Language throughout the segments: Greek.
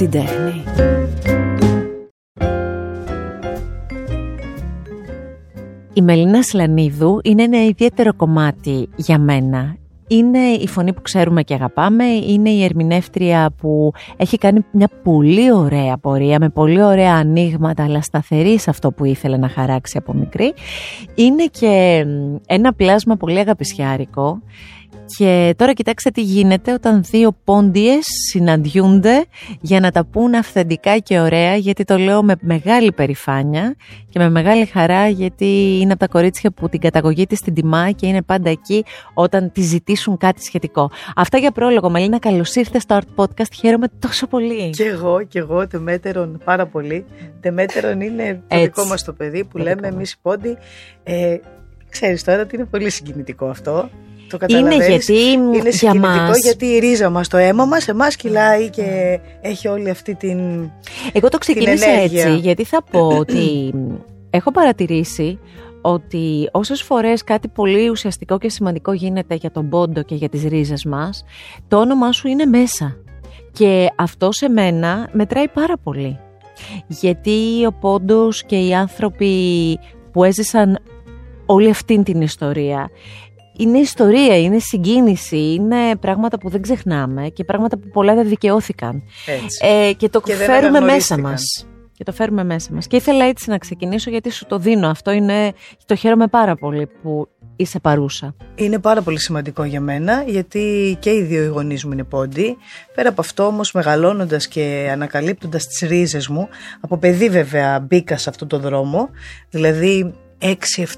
την τέχνη. Η Μελίνα Σλανίδου είναι ένα ιδιαίτερο κομμάτι για μένα. Είναι η φωνή που ξέρουμε και αγαπάμε, είναι η ερμηνεύτρια που έχει κάνει μια πολύ ωραία πορεία, με πολύ ωραία ανοίγματα, αλλά σταθερή σε αυτό που ήθελε να χαράξει από μικρή. Είναι και ένα πλάσμα πολύ αγαπησιάρικο και τώρα κοιτάξτε τι γίνεται όταν δύο πόντιες συναντιούνται για να τα πούν αυθεντικά και ωραία γιατί το λέω με μεγάλη περηφάνεια και με μεγάλη χαρά γιατί είναι από τα κορίτσια που την καταγωγή της την τιμά και είναι πάντα εκεί όταν τη ζητήσουν κάτι σχετικό. Αυτά για πρόλογο. Μελίνα, καλώς ήρθες στο Art Podcast. Χαίρομαι τόσο πολύ. Και εγώ, και εγώ, τεμέτερον πάρα πολύ. Τεμέτερον είναι το δικό μας το παιδί που λέμε εμείς οι πόντιοι. Ε, ξέρεις τώρα ότι είναι πολύ συγκινητικό αυτό. Το είναι γιατί είναι για μας... γιατί η ρίζα μας, το αίμα μας, εμάς κυλάει και έχει όλη αυτή την Εγώ το ξεκίνησα έτσι, γιατί θα πω ότι έχω παρατηρήσει ότι όσες φορές κάτι πολύ ουσιαστικό και σημαντικό γίνεται για τον πόντο και για τις ρίζες μας, το όνομά σου είναι μέσα. Και αυτό σε μένα μετράει πάρα πολύ. Γιατί ο πόντος και οι άνθρωποι που έζησαν όλη αυτή την ιστορία είναι ιστορία, είναι συγκίνηση, είναι πράγματα που δεν ξεχνάμε και πράγματα που πολλά δεν δικαιώθηκαν. Ε, και το φέρουμε μέσα μας. Και το φέρουμε μέσα μας. Και ήθελα έτσι να ξεκινήσω γιατί σου το δίνω. Αυτό είναι, το χαίρομαι πάρα πολύ που είσαι παρούσα. Είναι πάρα πολύ σημαντικό για μένα γιατί και οι δύο γονείς μου είναι πόντι. Πέρα από αυτό όμως μεγαλώνοντας και ανακαλύπτοντας τις ρίζες μου, από παιδί βέβαια μπήκα σε αυτό το δρόμο, δηλαδή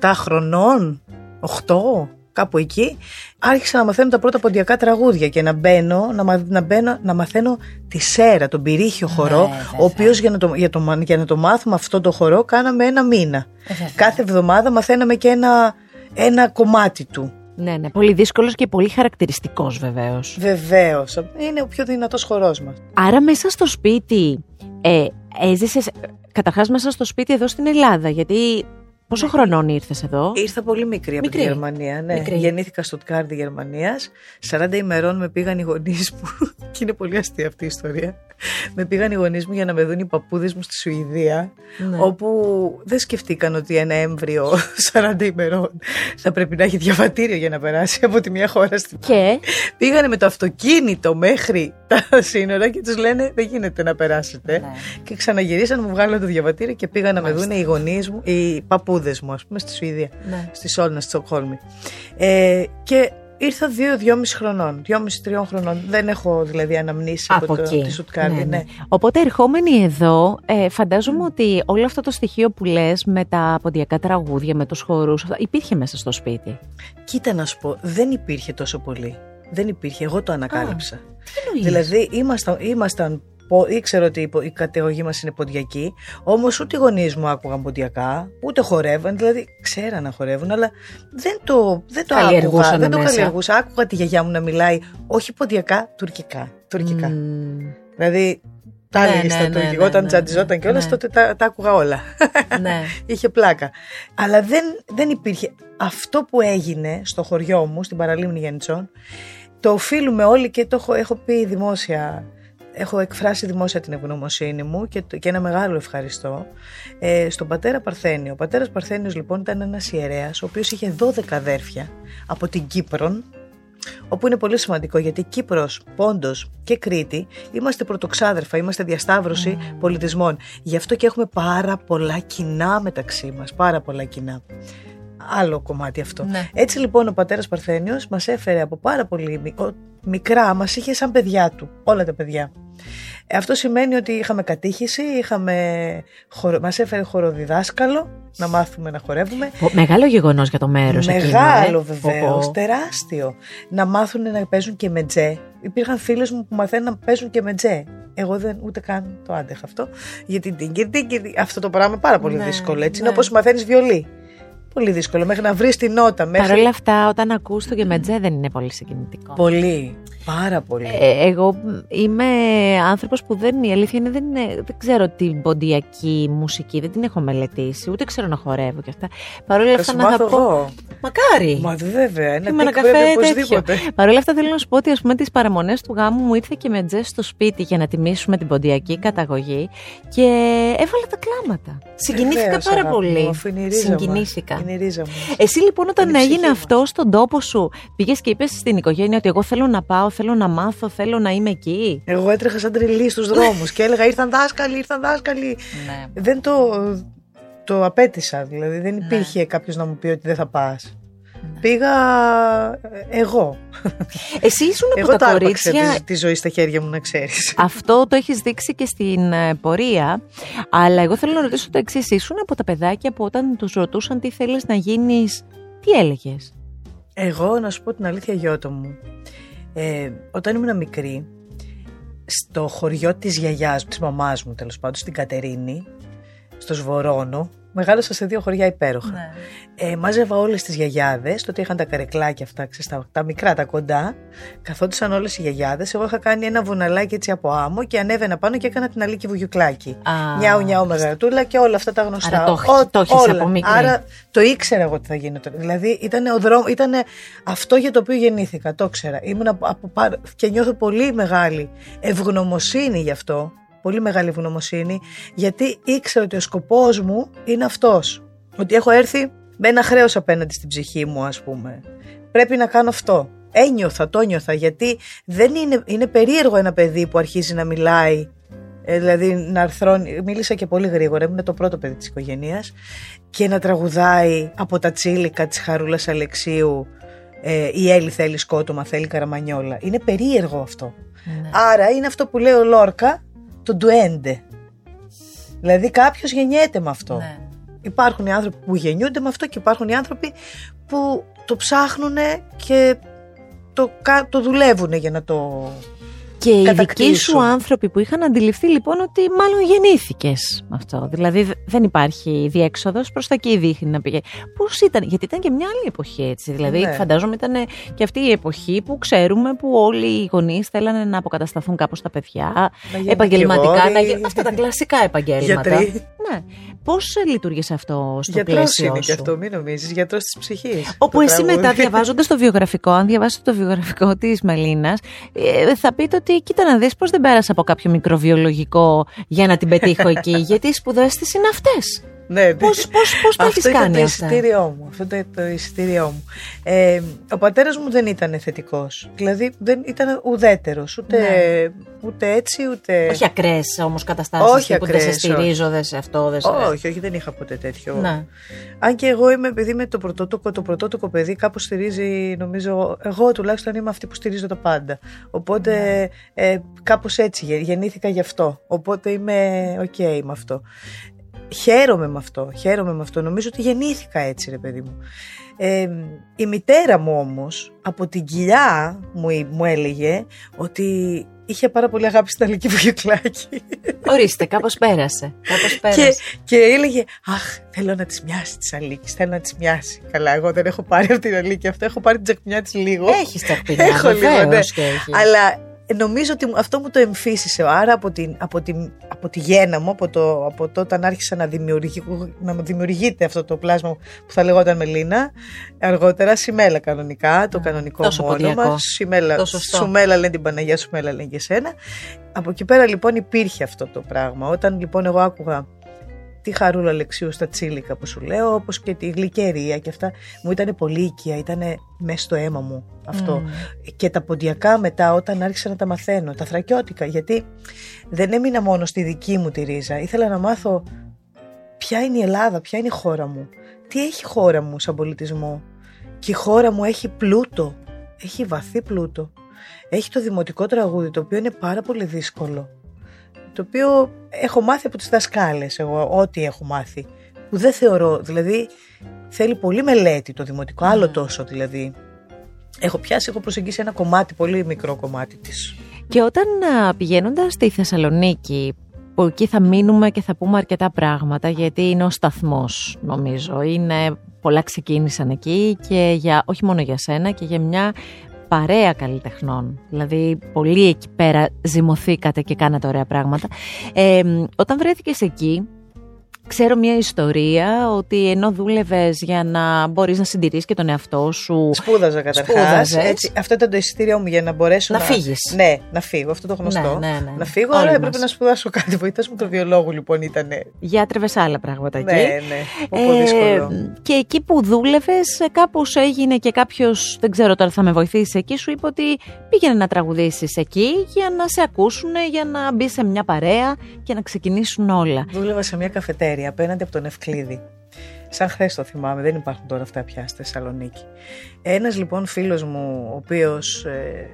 6-7 χρονών, 8 κάπου εκεί, άρχισα να μαθαίνω τα πρώτα ποντιακά τραγούδια και να μπαίνω, να, να, μπαίνω, να μαθαίνω τη σέρα, τον πυρήχιο ναι, χορό, ο οποίος για, να το, για, το, για να το μάθουμε αυτό το χορό κάναμε ένα μήνα. Κάθε εβδομάδα μαθαίναμε και ένα, ένα κομμάτι του. Ναι, ναι. Πολύ δύσκολος και πολύ χαρακτηριστικός βεβαίως. Βεβαίως. Είναι ο πιο δυνατός χορός μας. Άρα μέσα στο σπίτι ε, έζησες. Καταρχάς μέσα στο σπίτι εδώ στην Ελλάδα, γιατί Πόσο χρονών ήρθες εδώ, Ήρθα πολύ μικρή, από τη Γερμανία. Ναι. Μικρή. Γεννήθηκα στο Τκάρδι Γερμανίας. 40 ημερών με πήγαν οι γονείς μου. και είναι πολύ αστεία αυτή η ιστορία. με πήγαν οι γονείς μου για να με δουν οι παππούδες μου στη Σουηδία. Ναι. Όπου δεν σκεφτήκαν ότι ένα έμβριο 40 ημερών θα πρέπει να έχει διαβατήριο για να περάσει από τη μια χώρα στην Και; πήγανε με το αυτοκίνητο μέχρι τα σύνορα και τους λένε δεν γίνεται να περάσετε. Ναι. Και ξαναγυρίσαν, μου βγάλουν το διαβατήριο και πήγαν να με δουν οι γονείς μου, οι παππούδες μου, ας πούμε, στη Σουηδία. Ναι. Στη Σόλνα, στη Στοκχόλμη. Ε, και ήρθα δύο-δυόμιση χρονών. Δυόμιση-τριών χρονών. Δεν έχω δηλαδή αναμνήσει από, από το, τη Σουτκάρδη. Ναι, ναι. ναι. Οπότε ερχόμενοι εδώ, ε, φαντάζομαι ότι όλο αυτό το στοιχείο που λες με τα ποντιακά τραγούδια, με τους χορούς, υπήρχε μέσα στο σπίτι; Κοίτα να σου πω, δεν υπήρχε τόσο πολύ. Δεν υπήρχε. Εγώ το ανακάλυψα. Α, δηλαδή ήμασταν, ήμασταν ήξερα ότι η καταγωγή μας είναι ποντιακή, όμως ούτε οι γονείς μου άκουγαν ποντιακά, ούτε χορεύαν. Δηλαδή, ξέραν να χορεύουν, αλλά δεν το, δεν το άκουγα. Δεν το καλλιεργούσα. Άκουγα τη γιαγιά μου να μιλάει όχι ποντιακά, τουρκικά. τουρκικά. Mm. Δηλαδή, τα έλεγες ναι, στα ναι, τουρκικά, ναι, όταν ναι, τσαντιζόταν και όλα, ναι. τότε τα, τα άκουγα όλα. Ναι. Είχε πλάκα. Αλλά δεν, δεν υπήρχε. Αυτό που έγινε στο χωριό μου, στην παραλίμνη Γεννητσών, το οφείλουμε όλοι και το έχω, έχω πει δημόσια έχω εκφράσει δημόσια την ευγνωμοσύνη μου και, και ένα μεγάλο ευχαριστώ ε, στον πατέρα Παρθένιο. Ο πατέρας Παρθένιος λοιπόν ήταν ένας ιερέας ο οποίος είχε 12 αδέρφια από την Κύπρο όπου είναι πολύ σημαντικό γιατί Κύπρος, Πόντος και Κρήτη είμαστε πρωτοξάδερφα, είμαστε διασταύρωση mm. πολιτισμών. Γι' αυτό και έχουμε πάρα πολλά κοινά μεταξύ μας, πάρα πολλά κοινά άλλο κομμάτι αυτό. Ναι. Έτσι λοιπόν ο πατέρας Παρθένιος μας έφερε από πάρα πολύ μικρά, μας είχε σαν παιδιά του, όλα τα παιδιά. Ε, αυτό σημαίνει ότι είχαμε κατήχηση, είχαμε, μας έφερε χοροδιδάσκαλο να μάθουμε να χορεύουμε. Μεγάλο γεγονός για το μέρος Μεγάλο εκείνο, βεβαίως, τεράστιο. Να μάθουν να παίζουν και με τζέ. Υπήρχαν φίλες μου που μαθαίνουν να παίζουν και με τζέ. Εγώ δεν ούτε καν το άντεχα αυτό. Γιατί αυτό το πράγμα είναι πάρα πολύ ναι, δύσκολο. Έτσι ναι. είναι όπως μαθαίνεις βιολί. Πολύ δύσκολο. Μέχρι να βρεις την νότα. Μέχρι... Παρ' όλα αυτά, όταν ακούς το γεμετζέ δεν είναι πολύ συγκινητικό. Πολύ. Πάρα πολύ. Ε, εγώ είμαι άνθρωπος που δεν. Η αλήθεια είναι δεν, είναι, δεν ξέρω την ποντιακή μουσική, δεν την έχω μελετήσει, ούτε ξέρω να χορεύω και αυτά. Παρ' όλα αυτά να θα πω. Μακάρι. Μα βέβαια, ένα, ένα καφέ οπωσδήποτε. Παρ' όλα αυτά θέλω να σου πω ότι ας πούμε τις παραμονές του γάμου μου ήρθε και με τζε στο σπίτι για να τιμήσουμε την ποντιακή καταγωγή και έβαλα τα κλάματα. Συγκινήθηκα πάρα πολύ. Συγκινήθηκα. Εσύ λοιπόν όταν έγινε αυτό στον τόπο σου, πήγες και είπες στην οικογένεια ότι εγώ θέλω να πάω, θέλω να μάθω, θέλω να είμαι εκεί. Εγώ έτρεχα σαν τρελή στους δρόμους και έλεγα ήρθαν δάσκαλοι, ήρθαν δάσκαλοι. Ναι. Δεν το, το απέτησα. Δηλαδή δεν ναι. υπήρχε ναι. κάποιος να μου πει ότι δεν θα πας. Ναι. Πήγα εγώ. Εσύ ήσουν από εγώ τα κορίτσια. Τη, τη ζωή στα χέρια μου, να ξέρεις. Αυτό το έχεις δείξει και στην ε, πορεία. Αλλά εγώ θέλω να ρωτήσω το εξής. Ήσουν από τα παιδάκια που όταν τους ρωτούσαν τι θέλεις να γίνεις, τι έλεγες; Εγώ, να σου πω την αλήθεια, Γιώτο μου. Ε, όταν ήμουν μικρή, στο χωριό της γιαγιάς, της μαμάς μου τέλος πάντων, στην Κατερίνη, στο Σβορώνο, Μεγάλωσα σε δύο χωριά υπέροχα. Ναι. Ε, μάζευα όλες τις γιαγιάδες. Τότε είχαν τα καρεκλάκια αυτά, ξέρεις, τα, τα μικρά, τα κοντά. Καθόντουσαν όλες οι γιαγιάδες. Εγώ είχα κάνει ένα βουναλάκι έτσι από άμμο και ανέβαινα πάνω και έκανα την αλήκη βουγιουκλάκι. Ah. Νιάου, νιάου, μεγατούλα και όλα αυτά τα γνωστά. Άρα το, το έχεις από μικρή. Άρα το ήξερα εγώ τι θα γίνει τώρα. Δηλαδή ήταν, ο δρόμ, ήταν αυτό για το οποίο γεννήθηκα. Το ήξερα. Ήμουν από, από, και νιώθω πολύ μεγάλη ευγνωμοσύνη γι' αυτό πολύ μεγάλη ευγνωμοσύνη, γιατί ήξερα ότι ο σκοπός μου είναι αυτός. Ότι έχω έρθει με ένα χρέος απέναντι στην ψυχή μου, ας πούμε. Πρέπει να κάνω αυτό. Ένιωθα, το νιώθα, γιατί δεν είναι, είναι περίεργο ένα παιδί που αρχίζει να μιλάει ε, δηλαδή να αρθρώνει, μίλησα και πολύ γρήγορα, ήμουν το πρώτο παιδί της οικογένειας και να τραγουδάει από τα τσίλικα της Χαρούλας Αλεξίου ε, η Έλλη θέλει σκότωμα, θέλει καραμανιόλα. Είναι περίεργο αυτό. Ναι. Άρα είναι αυτό που λέει ο Λόρκα, το ντουέντε. Δηλαδή κάποιος γεννιέται με αυτό. Ναι. Υπάρχουν οι άνθρωποι που γεννιούνται με αυτό και υπάρχουν οι άνθρωποι που το ψάχνουν και το, το δουλεύουν για να το και οι δικοί σου άνθρωποι που είχαν αντιληφθεί λοιπόν ότι μάλλον γεννήθηκες με αυτό. Δηλαδή δεν υπάρχει διέξοδος προς τα εκεί δείχνει να πήγε. Πώς ήταν, γιατί ήταν και μια άλλη εποχή έτσι. Δηλαδή ναι. φαντάζομαι ήταν και αυτή η εποχή που ξέρουμε που όλοι οι γονείς θέλανε να αποκατασταθούν κάπως τα παιδιά, επαγγελματικά, να γίνουν αυτά τα κλασικά επαγγέλματα. Γιατροί. Ναι. Πώς λειτουργήσε αυτό στο Γιατρός πλαίσιο είναι και αυτό, μην νομίζεις, γιατρός της ψυχής. Όπου εσύ μετά διαβάζοντας το βιογραφικό, αν διαβάσετε το βιογραφικό της Μελίνας, ε, θα πείτε ότι κοίτα να δεις πώς δεν πέρασα από κάποιο μικροβιολογικό για να την πετύχω εκεί. γιατί οι σπουδές της είναι αυτές. Ναι, ναι. Πώς, πώς, πώς το έχεις κάνει το εισιτήριό μου. Αυτό ήταν το εισιτήριό μου. Ε, ο πατέρας μου δεν ήταν θετικός. Δηλαδή δεν ήταν ουδέτερος. Ούτε, ναι. ούτε έτσι ούτε... Όχι ακραίες όμως καταστάσεις. Όχι που δεν σε στηρίζω, δεν σε αυτό. Δεν σε... Όχι, όχι, δεν είχα ποτέ τέτοιο. Ναι. Αν και εγώ είμαι παιδί με το πρωτότοκο, το πρωτότοκο παιδί κάπως στηρίζει, νομίζω, εγώ τουλάχιστον είμαι αυτή που στηρίζω τα πάντα. Οπότε ναι. ε, κάπως έτσι γεννήθηκα γι' αυτό. Οπότε είμαι OK okay με αυτό χαίρομαι με αυτό, χαίρομαι με αυτό. Νομίζω ότι γεννήθηκα έτσι ρε παιδί μου. Ε, η μητέρα μου όμως από την κοιλιά μου, μου έλεγε ότι είχε πάρα πολύ αγάπη στην Αλική Βουγιουκλάκη. Ορίστε, κάπως πέρασε. Κάπως πέρασε. Και, και έλεγε Αχ, θέλω να της μοιάσει της Αλίκης. Θέλω να της μοιάσει. Καλά, εγώ δεν έχω πάρει από την Αλίκη αυτό. Έχω πάρει την τσακμιά της λίγο. Έχεις τσακμιά. Έχω λίγο, ναι. Αλλά νομίζω ότι αυτό μου το εμφύσισε. Άρα από, την, από, την, από τη γέννα μου, από το, από το όταν άρχισα να, να δημιουργείται αυτό το πλάσμα που θα λεγόταν Μελίνα, αργότερα Σιμέλα κανονικά, το κανονικό Τόσο μου όνομα. Σιμέλα, Σουμέλα λένε την Παναγία, Σουμέλα λένε και σένα. Από εκεί πέρα λοιπόν υπήρχε αυτό το πράγμα. Όταν λοιπόν εγώ άκουγα τη Χαρούλα Αλεξίου στα τσίλικα που σου λέω, όπως και τη γλυκερία και αυτά. Μου ήταν πολύ οικία, ήταν μέσα στο αίμα μου αυτό. Και τα ποντιακά μετά όταν άρχισα να τα μαθαίνω, τα θρακιώτικα, γιατί δεν έμεινα μόνο στη δική μου τη ρίζα. Ήθελα να μάθω ποια είναι η Ελλάδα, ποια είναι η χώρα μου. Τι έχει η χώρα μου σαν πολιτισμό. Και η χώρα μου έχει πλούτο, έχει βαθύ πλούτο. Έχει το δημοτικό τραγούδι, το οποίο είναι πάρα πολύ δύσκολο το οποίο έχω μάθει από τις δασκάλες εγώ, ό,τι έχω μάθει, που δεν θεωρώ, δηλαδή θέλει πολύ μελέτη το δημοτικό, άλλο ναι. τόσο δηλαδή. Έχω πιάσει, έχω προσεγγίσει ένα κομμάτι, πολύ μικρό κομμάτι της. Και όταν πηγαίνοντας στη Θεσσαλονίκη, που εκεί θα μείνουμε και θα πούμε αρκετά πράγματα, γιατί είναι ο σταθμός νομίζω, είναι πολλά ξεκίνησαν εκεί και για, όχι μόνο για σένα και για μια παρέα καλλιτεχνών. Δηλαδή, πολύ εκεί πέρα ζυμωθήκατε και κάνατε ωραία πράγματα. Ε, όταν βρέθηκες εκεί, Ξέρω μια ιστορία ότι ενώ δούλευες για να μπορείς να συντηρήσει και τον εαυτό σου. Σπούδαζα καταρχάς. Αυτό ήταν το εισιτήριό μου για να μπορέσω να. Να φύγεις. Ναι, να φύγω. Αυτό το γνωστό. Ναι, ναι, ναι. Να φύγω, αλλά έπρεπε να σπουδάσω κάτι. Βοηθάς μου το βιολόγου λοιπόν ήταν. Γιάτρευε άλλα πράγματα εκεί. Ναι, ναι. Ε, δύσκολο. Και εκεί που δούλευες, κάπως έγινε και κάποιος, δεν ξέρω τώρα θα με βοηθήσει εκεί, σου είπε ότι πήγαινε να τραγουδήσεις εκεί για να σε ακούσουν, για να μπει σε μια παρέα και να ξεκινήσουν όλα. Δούλευα σε μια καφετέρια απέναντι από τον Ευκλήδη. Σαν χθες το θυμάμαι, δεν υπάρχουν τώρα αυτά πια στη Θεσσαλονίκη. Ένας λοιπόν φίλος μου, ο οποίος ε,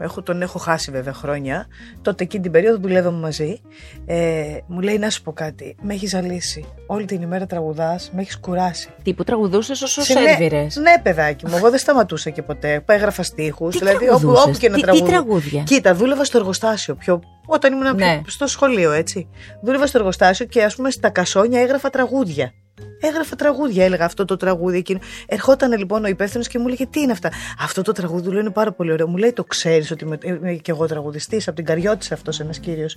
έχω, τον έχω χάσει βέβαια χρόνια, τότε εκείνη την περίοδο δουλεύαμε μαζί, ε, μου λέει να σου πω κάτι, με έχεις ζαλίσει. Όλη την ημέρα τραγουδάς, με έχεις κουράσει. Τι που τραγουδούσες όσο σερβιρε. Ναι, ναι, παιδάκι μου, εγώ δεν σταματούσα και ποτέ. Έγραφα στίχους, δηλαδή όπου, όπου και να τραγουδούσα. Τι τραγούδια; Κοίτα, δούλευα στο εργοστάσιο πιο όταν ήμουν ναι. στο σχολείο, έτσι. Δούλευα στο εργοστάσιο και ας πούμε στα κασόνια έγραφα τραγούδια. Έγραφα τραγούδια, έλεγα αυτό το τραγούδι εκείνο. Ερχόταν λοιπόν ο υπεύθυνος και μου έλεγε Τι είναι αυτά; Αυτό το τραγούδι του λέω είναι πάρα πολύ ωραίο. Μου λέει Το ξέρεις ότι είμαι και εγώ τραγουδιστής. Από την καριώτησα αυτός ένας κύριος.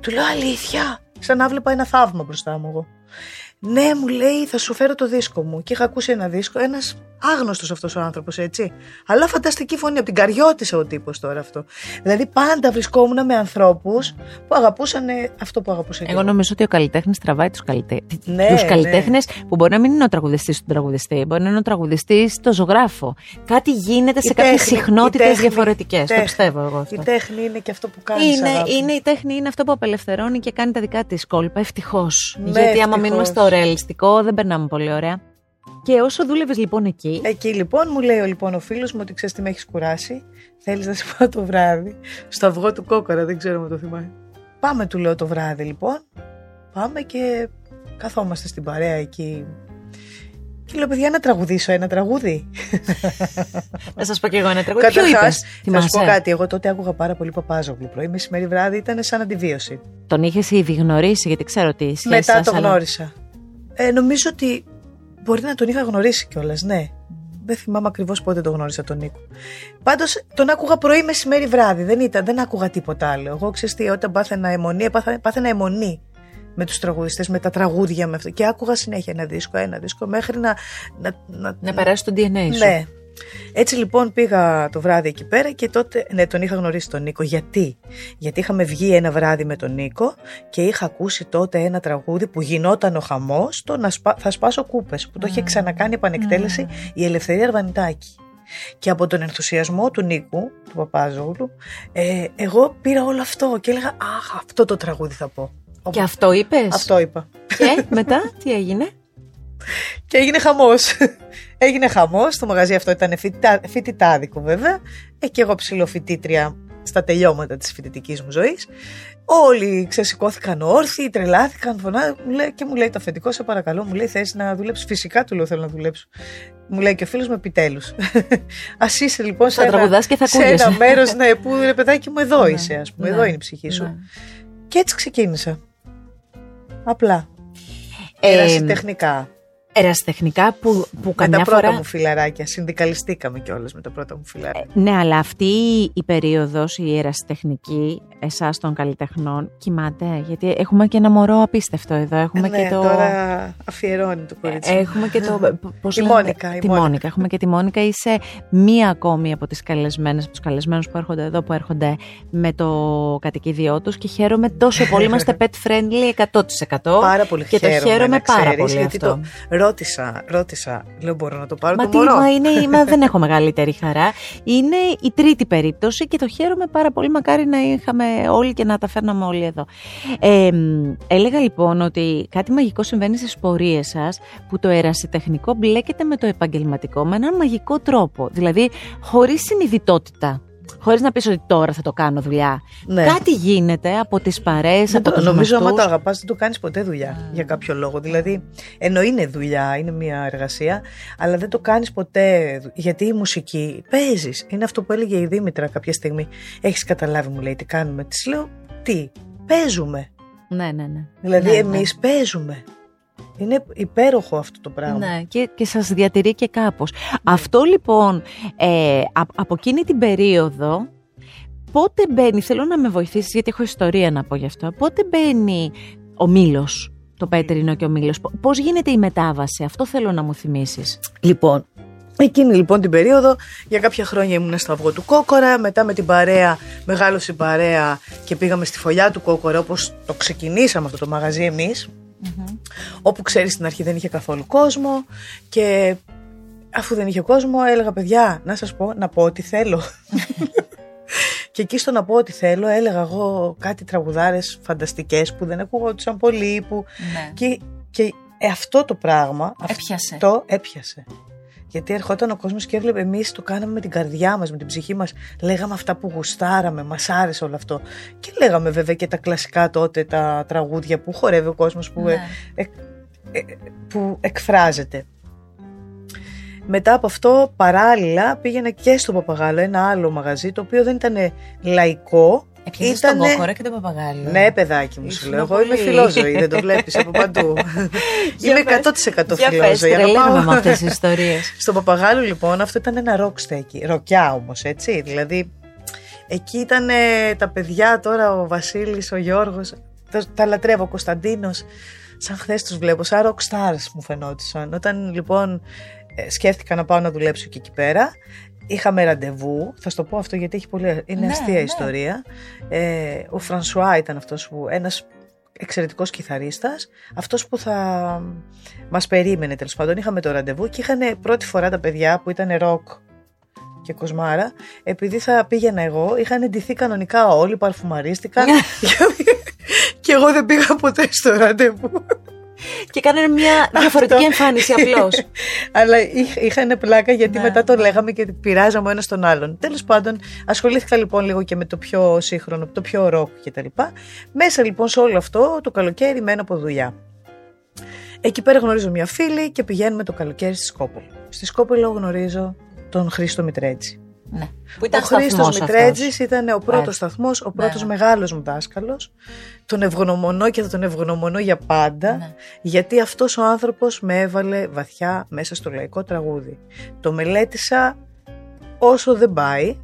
Του λέω Αλήθεια. Σαν να βλέπα ένα θαύμα μπροστά μου εγώ. Ναι, μου λέει, θα σου φέρω το δίσκο μου. Και είχα ακούσει ένα δίσκο, ένας άγνωστος αυτός ο άνθρωπος, έτσι. Αλλά φανταστική φωνή, από την καριώτησα ο τύπος τώρα αυτό. Δηλαδή πάντα βρισκόμουν με ανθρώπους που αγαπούσαν αυτό που αγαπούσαν. Εγώ νομίζω ότι ο καλλιτέχνης τραβάει τους καλλιτέχνε. Ναι, τους καλλιτέχνες ναι. που μπορεί να μην είναι ο τραγουδιστής του τραγουδιστή, μπορεί να είναι ο τραγουδιστής το ζωγράφο. Κάτι γίνεται σε κάποιες συχνότητες διαφορετικές. Το πιστεύω εγώ αυτό. Η τέχνη είναι και αυτό που κάνει. Είναι, είναι, η τέχνη είναι αυτό που απελευθερώνει και κάνει τα δικά της κόλπα. Ευτυχώς. Ναι, Γιατί άμα μείνουμε στο ρεαλιστικό δεν περνάμε πολύ ωραία. Και όσο δούλευες λοιπόν εκεί. Εκεί λοιπόν μου λέει λοιπόν, ο φίλος μου ότι ξέρεις τι με έχεις κουράσει. Θέλεις να σε πάω το βράδυ στο αυγό του κόκορα, δεν ξέρω αν το θυμάμαι. Πάμε, του λέω το βράδυ λοιπόν. Πάμε και καθόμαστε στην παρέα εκεί. Και λέω, παιδιά, να τραγουδήσω ένα τραγούδι. Να σας πω και εγώ ένα τραγούδι. Καταρχάς, θα σου πω κάτι. Εγώ τότε άκουγα πάρα πολύ Παπάζογλου. Πρωί, μεσημέρι, βράδυ ήταν σαν αντιβίωση. Τον είχες ήδη γνωρίσει, γιατί ξέρω ότι Μετά το γνώρισα. Ε, νομίζω ότι μπορεί να τον είχα γνωρίσει κιόλας, ναι. Δεν θυμάμαι ακριβώς πότε τον γνώρισα τον Νίκο. Πάντως τον άκουγα πρωί, μεσημέρι, βράδυ. Δεν, ήταν, δεν άκουγα τίποτα άλλο. Εγώ ξέρω τι, όταν πάθαινα αιμονή, πάθαινα αιμονή με τους τραγουδιστές, με τα τραγούδια με αυτό. Και άκουγα συνέχεια ένα δίσκο, ένα δίσκο, μέχρι να. Να, να, να περάσει το DNA σου. Ναι, έτσι λοιπόν πήγα το βράδυ εκεί πέρα και τότε ναι, τον είχα γνωρίσει τον Νίκο. Γιατί; Γιατί είχαμε βγει ένα βράδυ με τον Νίκο και είχα ακούσει τότε ένα τραγούδι που γινόταν ο χαμός, το να σπα... Θα σπάσω κούπες, που το είχε ξανακάνει επανεκτέλεση η Ελευθερία Αρβανιτάκη. Και από τον ενθουσιασμό του Νίκου, του Παπάζογλου, ε, εγώ πήρα όλο αυτό και έλεγα Αχ, αυτό το τραγούδι θα πω. Και αυτό είπες; Αυτό είπα. Και μετά τι έγινε; Και έγινε χαμός. έγινε χαμός. Το μαγαζί αυτό ήταν φοιτητάδικο βέβαια. Ε, και εγώ ψηλοφοιτήτρια στα τελειώματα της φοιτητικής μου ζωής. Όλοι ξεσηκώθηκαν όρθιοι, τρελάθηκαν, φωνά, και μου λέει το αφεντικό, σε παρακαλώ, μου λέει θες να δουλέψει. Φυσικά του λέω θέλω να δουλέψω. Μου λέει και ο φίλος μου επιτέλους. Α είσαι λοιπόν σε ένα, και θα σε ένα μέρος ναι, που ρε παιδάκι μου εδώ ναι, είσαι, ας πούμε, εδώ ναι, είναι η ψυχή σου. Ναι. Και έτσι ξεκίνησα. Απλά. Ε, τεχνικά. Ερασιτεχνικά που, που καμιά με τα πρώτα μου φιλαράκια. Συνδικαλιστήκαμε κιόλας με τα πρώτα μου φιλαράκια. Ε, ναι, αλλά αυτή η περίοδος, η ερασιτεχνική, εσάς των καλλιτεχνών, κοιμάται. Γιατί έχουμε και ένα μωρό απίστευτο εδώ. Έχουμε ε, ναι, και το... τώρα αφιερώνει το κορίτσι. Έχουμε και το. Πώς η Μόνικα. Η τη Μόνικα. Έχουμε και τη Μόνικα. Είσαι μία ακόμη από τις καλεσμένες, από τους καλεσμένους που έρχονται εδώ, που έρχονται με το κατοικίδιό τους και χαίρομαι τόσο πολύ. Είμαστε pet friendly 100%. Πάρα πολύ και χαίρομαι. Και το χαίρομαι πάρα πολύ. Γιατί αυτό. Το ρώτησα, ρώτησα. Λέω μπορώ να το πάρω μα το μωρό. Μα, είναι, μα δεν έχω μεγαλύτερη χαρά. Είναι η τρίτη περίπτωση και το χαίρομαι πάρα πολύ. Μακάρι να είχαμε όλοι και να τα φέρναμε όλοι εδώ. Ε, έλεγα λοιπόν ότι κάτι μαγικό συμβαίνει στις πορείες σας που το ερασιτεχνικό μπλέκεται με το επαγγελματικό με έναν μαγικό τρόπο. Δηλαδή χωρίς συνειδητότητα χωρίς να πεις ότι τώρα θα το κάνω δουλειά. Ναι. Κάτι γίνεται από τις παρέες, από το Νομίζω, άμα το αγαπάς, δεν το κάνεις ποτέ δουλειά για κάποιο λόγο. Δηλαδή, ενώ είναι δουλειά, είναι μια εργασία, αλλά δεν το κάνεις ποτέ. Γιατί η μουσική παίζεις. Είναι αυτό που έλεγε η Δήμητρα κάποια στιγμή. Έχεις καταλάβει, μου λέει, τι κάνουμε. Της λέω, τι, παίζουμε. Ναι, ναι, ναι. Δηλαδή, ναι, εμείς παίζουμε. Είναι υπέροχο αυτό το πράγμα. Ναι, και, και σας διατηρεί και κάπως. Αυτό λοιπόν, ε, από εκείνη την περίοδο, πότε μπαίνει, θέλω να με βοηθήσεις γιατί έχω ιστορία να πω γι' αυτό, πότε μπαίνει ο Μήλος, το Πέτρινο και ο Μήλος, πώς γίνεται η μετάβαση, αυτό θέλω να μου θυμίσεις. Λοιπόν, Εκείνη λοιπόν την περίοδο για κάποια χρόνια ήμουν στο αυγό του Κόκορα, μετά με την παρέα, μεγάλωσε η παρέα και πήγαμε στη φωλιά του Κόκορα όπως το ξεκινήσαμε αυτό το μαγαζί εμείς, όπου ξέρεις στην αρχή δεν είχε καθόλου κόσμο και αφού δεν είχε κόσμο έλεγα παιδιά να σας πω να πω ό,τι θέλω. και εκεί στο να πω ό,τι θέλω έλεγα εγώ κάτι τραγουδάρες φανταστικές που δεν ακούγονταν πολύ που... Ναι. και, και αυτό το πράγμα έπιασε. αυτό έπιασε. Γιατί ερχόταν ο κόσμος και έβλεπε εμείς το κάναμε με την καρδιά μας, με την ψυχή μας. Λέγαμε αυτά που γουστάραμε, μας άρεσε όλο αυτό. Και λέγαμε βέβαια και τα κλασικά τότε τα τραγούδια που χορεύει ο κόσμος που, Ναι. ε, ε, που εκφράζεται. Μετά από αυτό παράλληλα πήγαινα και στο Παπαγάλο, ένα άλλο μαγαζί το οποίο δεν ήταν λαϊκό. Έπιασε τον Κόκορα και τον Παπαγάλο. Ναι, παιδάκι μου, σου Ήσουν λέω. Εγώ είμαι πολύ. φιλόζωη, δεν το βλέπεις από παντού. είμαι 100% Για πες, φιλόζωη. τρελαίνομαι Αγαπάω- με αυτές τις ιστορίες. στο Παπαγάλο λοιπόν αυτό ήταν ένα ροκ στέκι. Ροκιά όμως έτσι. Δηλαδή εκεί ήταν ε, τα παιδιά τώρα ο Βασίλης, ο Γιώργος, τα, τα λατρεύω, ο Κωνσταντίνος. Σαν χθες τους βλέπω, σαν rock stars μου φαινόντουσαν. Όταν λοιπόν ε, σκέφτηκα να πάω να δουλέψω και εκεί πέρα, είχαμε ραντεβού. Θα σου το πω αυτό γιατί έχει πολύ, είναι Ναι, αστεία ναι. ιστορία. Ε, ο Φρανσουά ήταν αυτός που, ένας εξαιρετικός κιθαρίστας, αυτός που θα μας περίμενε τέλος πάντων. Είχαμε το ραντεβού και είχαν πρώτη φορά τα παιδιά που ήταν ροκ και κοσμάρα, επειδή θα πήγαινα εγώ, είχαν ντυθεί κανονικά όλοι, παρφουμαρίστηκαν και εγώ δεν πήγα ποτέ στο ραντεβού. Και κάνανε μια διαφορετική εμφάνιση απλώς. Αλλά είχ- είχαν πλάκα γιατί Ναι. μετά το λέγαμε και πειράζαμε ο ένας τον άλλον. Τέλος πάντων, ασχολήθηκα λοιπόν λίγο και με το πιο σύγχρονο, το πιο ροκ κτλ. Μέσα λοιπόν σε όλο αυτό το καλοκαίρι μένω από δουλειά. Εκεί πέρα γνωρίζω μια φίλη και πηγαίνουμε το καλοκαίρι στη Σκόπολη. Στη Σκόπολη γνωρίζω τον Χρήστο Μητρέτζη. Ναι. Που ήταν ο Χρήστος σταθμός Μητρέτζης αυτός. ήταν ο πρώτος Μάλιστα. σταθμός, ο πρώτος Ναι. μεγάλος μου δάσκαλος. Τον ευγνωμονώ και θα τον ευγνωμονώ για πάντα, Ναι. γιατί αυτός ο άνθρωπος με έβαλε βαθιά μέσα στο λαϊκό τραγούδι. Το μελέτησα όσο δεν πάει.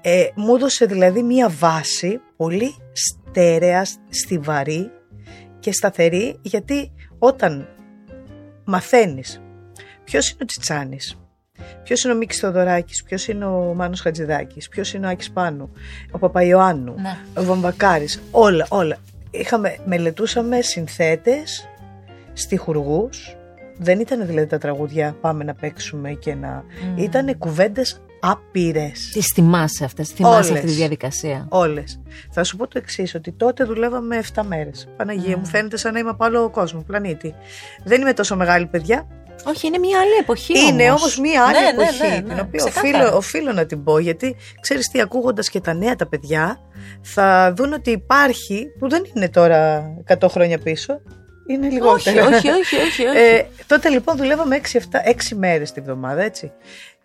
Ε, μου έδωσε δηλαδή μία βάση πολύ στέρεα, στιβαρή και σταθερή, γιατί όταν μαθαίνεις ποιος είναι ο Τσιτσάνης, Ποιος είναι ο Μίκης Θοδωράκης, ποιος είναι ο Μάνος Χατζηδάκης, ποιος είναι ο Άκης Πάνου, ο Παπαϊωάννου, Ναι. ο Βαμβακάρης, όλα, όλα. Είχαμε, μελετούσαμε συνθέτες, στιχουργούς, δεν ήταν δηλαδή τα τραγούδια πάμε να παίξουμε και να... Μμμ. Ήταν κουβέντες άπειρες. Τις θυμάσαι αυτές, θυμάσαι Όλες. αυτή τη διαδικασία; Όλες. Θα σου πω το εξής ότι τότε δουλεύαμε 7 μέρες. Παναγία Mm. μου φαίνεται σαν να είμαι από άλλο κόσμο, πλανήτη. Δεν είμαι τόσο μεγάλη παιδιά, Όχι, είναι μια άλλη εποχή είναι όμως. όμως μία άλλη Ναι, ναι, εποχή, ναι, ναι, την οποία ξεκάθαρα. οφείλω, οφείλω να την πω, γιατί ξέρεις τι, ακούγοντας και τα νέα τα παιδιά, θα δουν ότι υπάρχει, που δεν είναι τώρα 100 χρόνια πίσω, είναι Όχι, λιγότερο. όχι, όχι, όχι. όχι. Ε, τότε λοιπόν δουλεύαμε 6, 7, 6 μέρες τη βδομάδα, έτσι.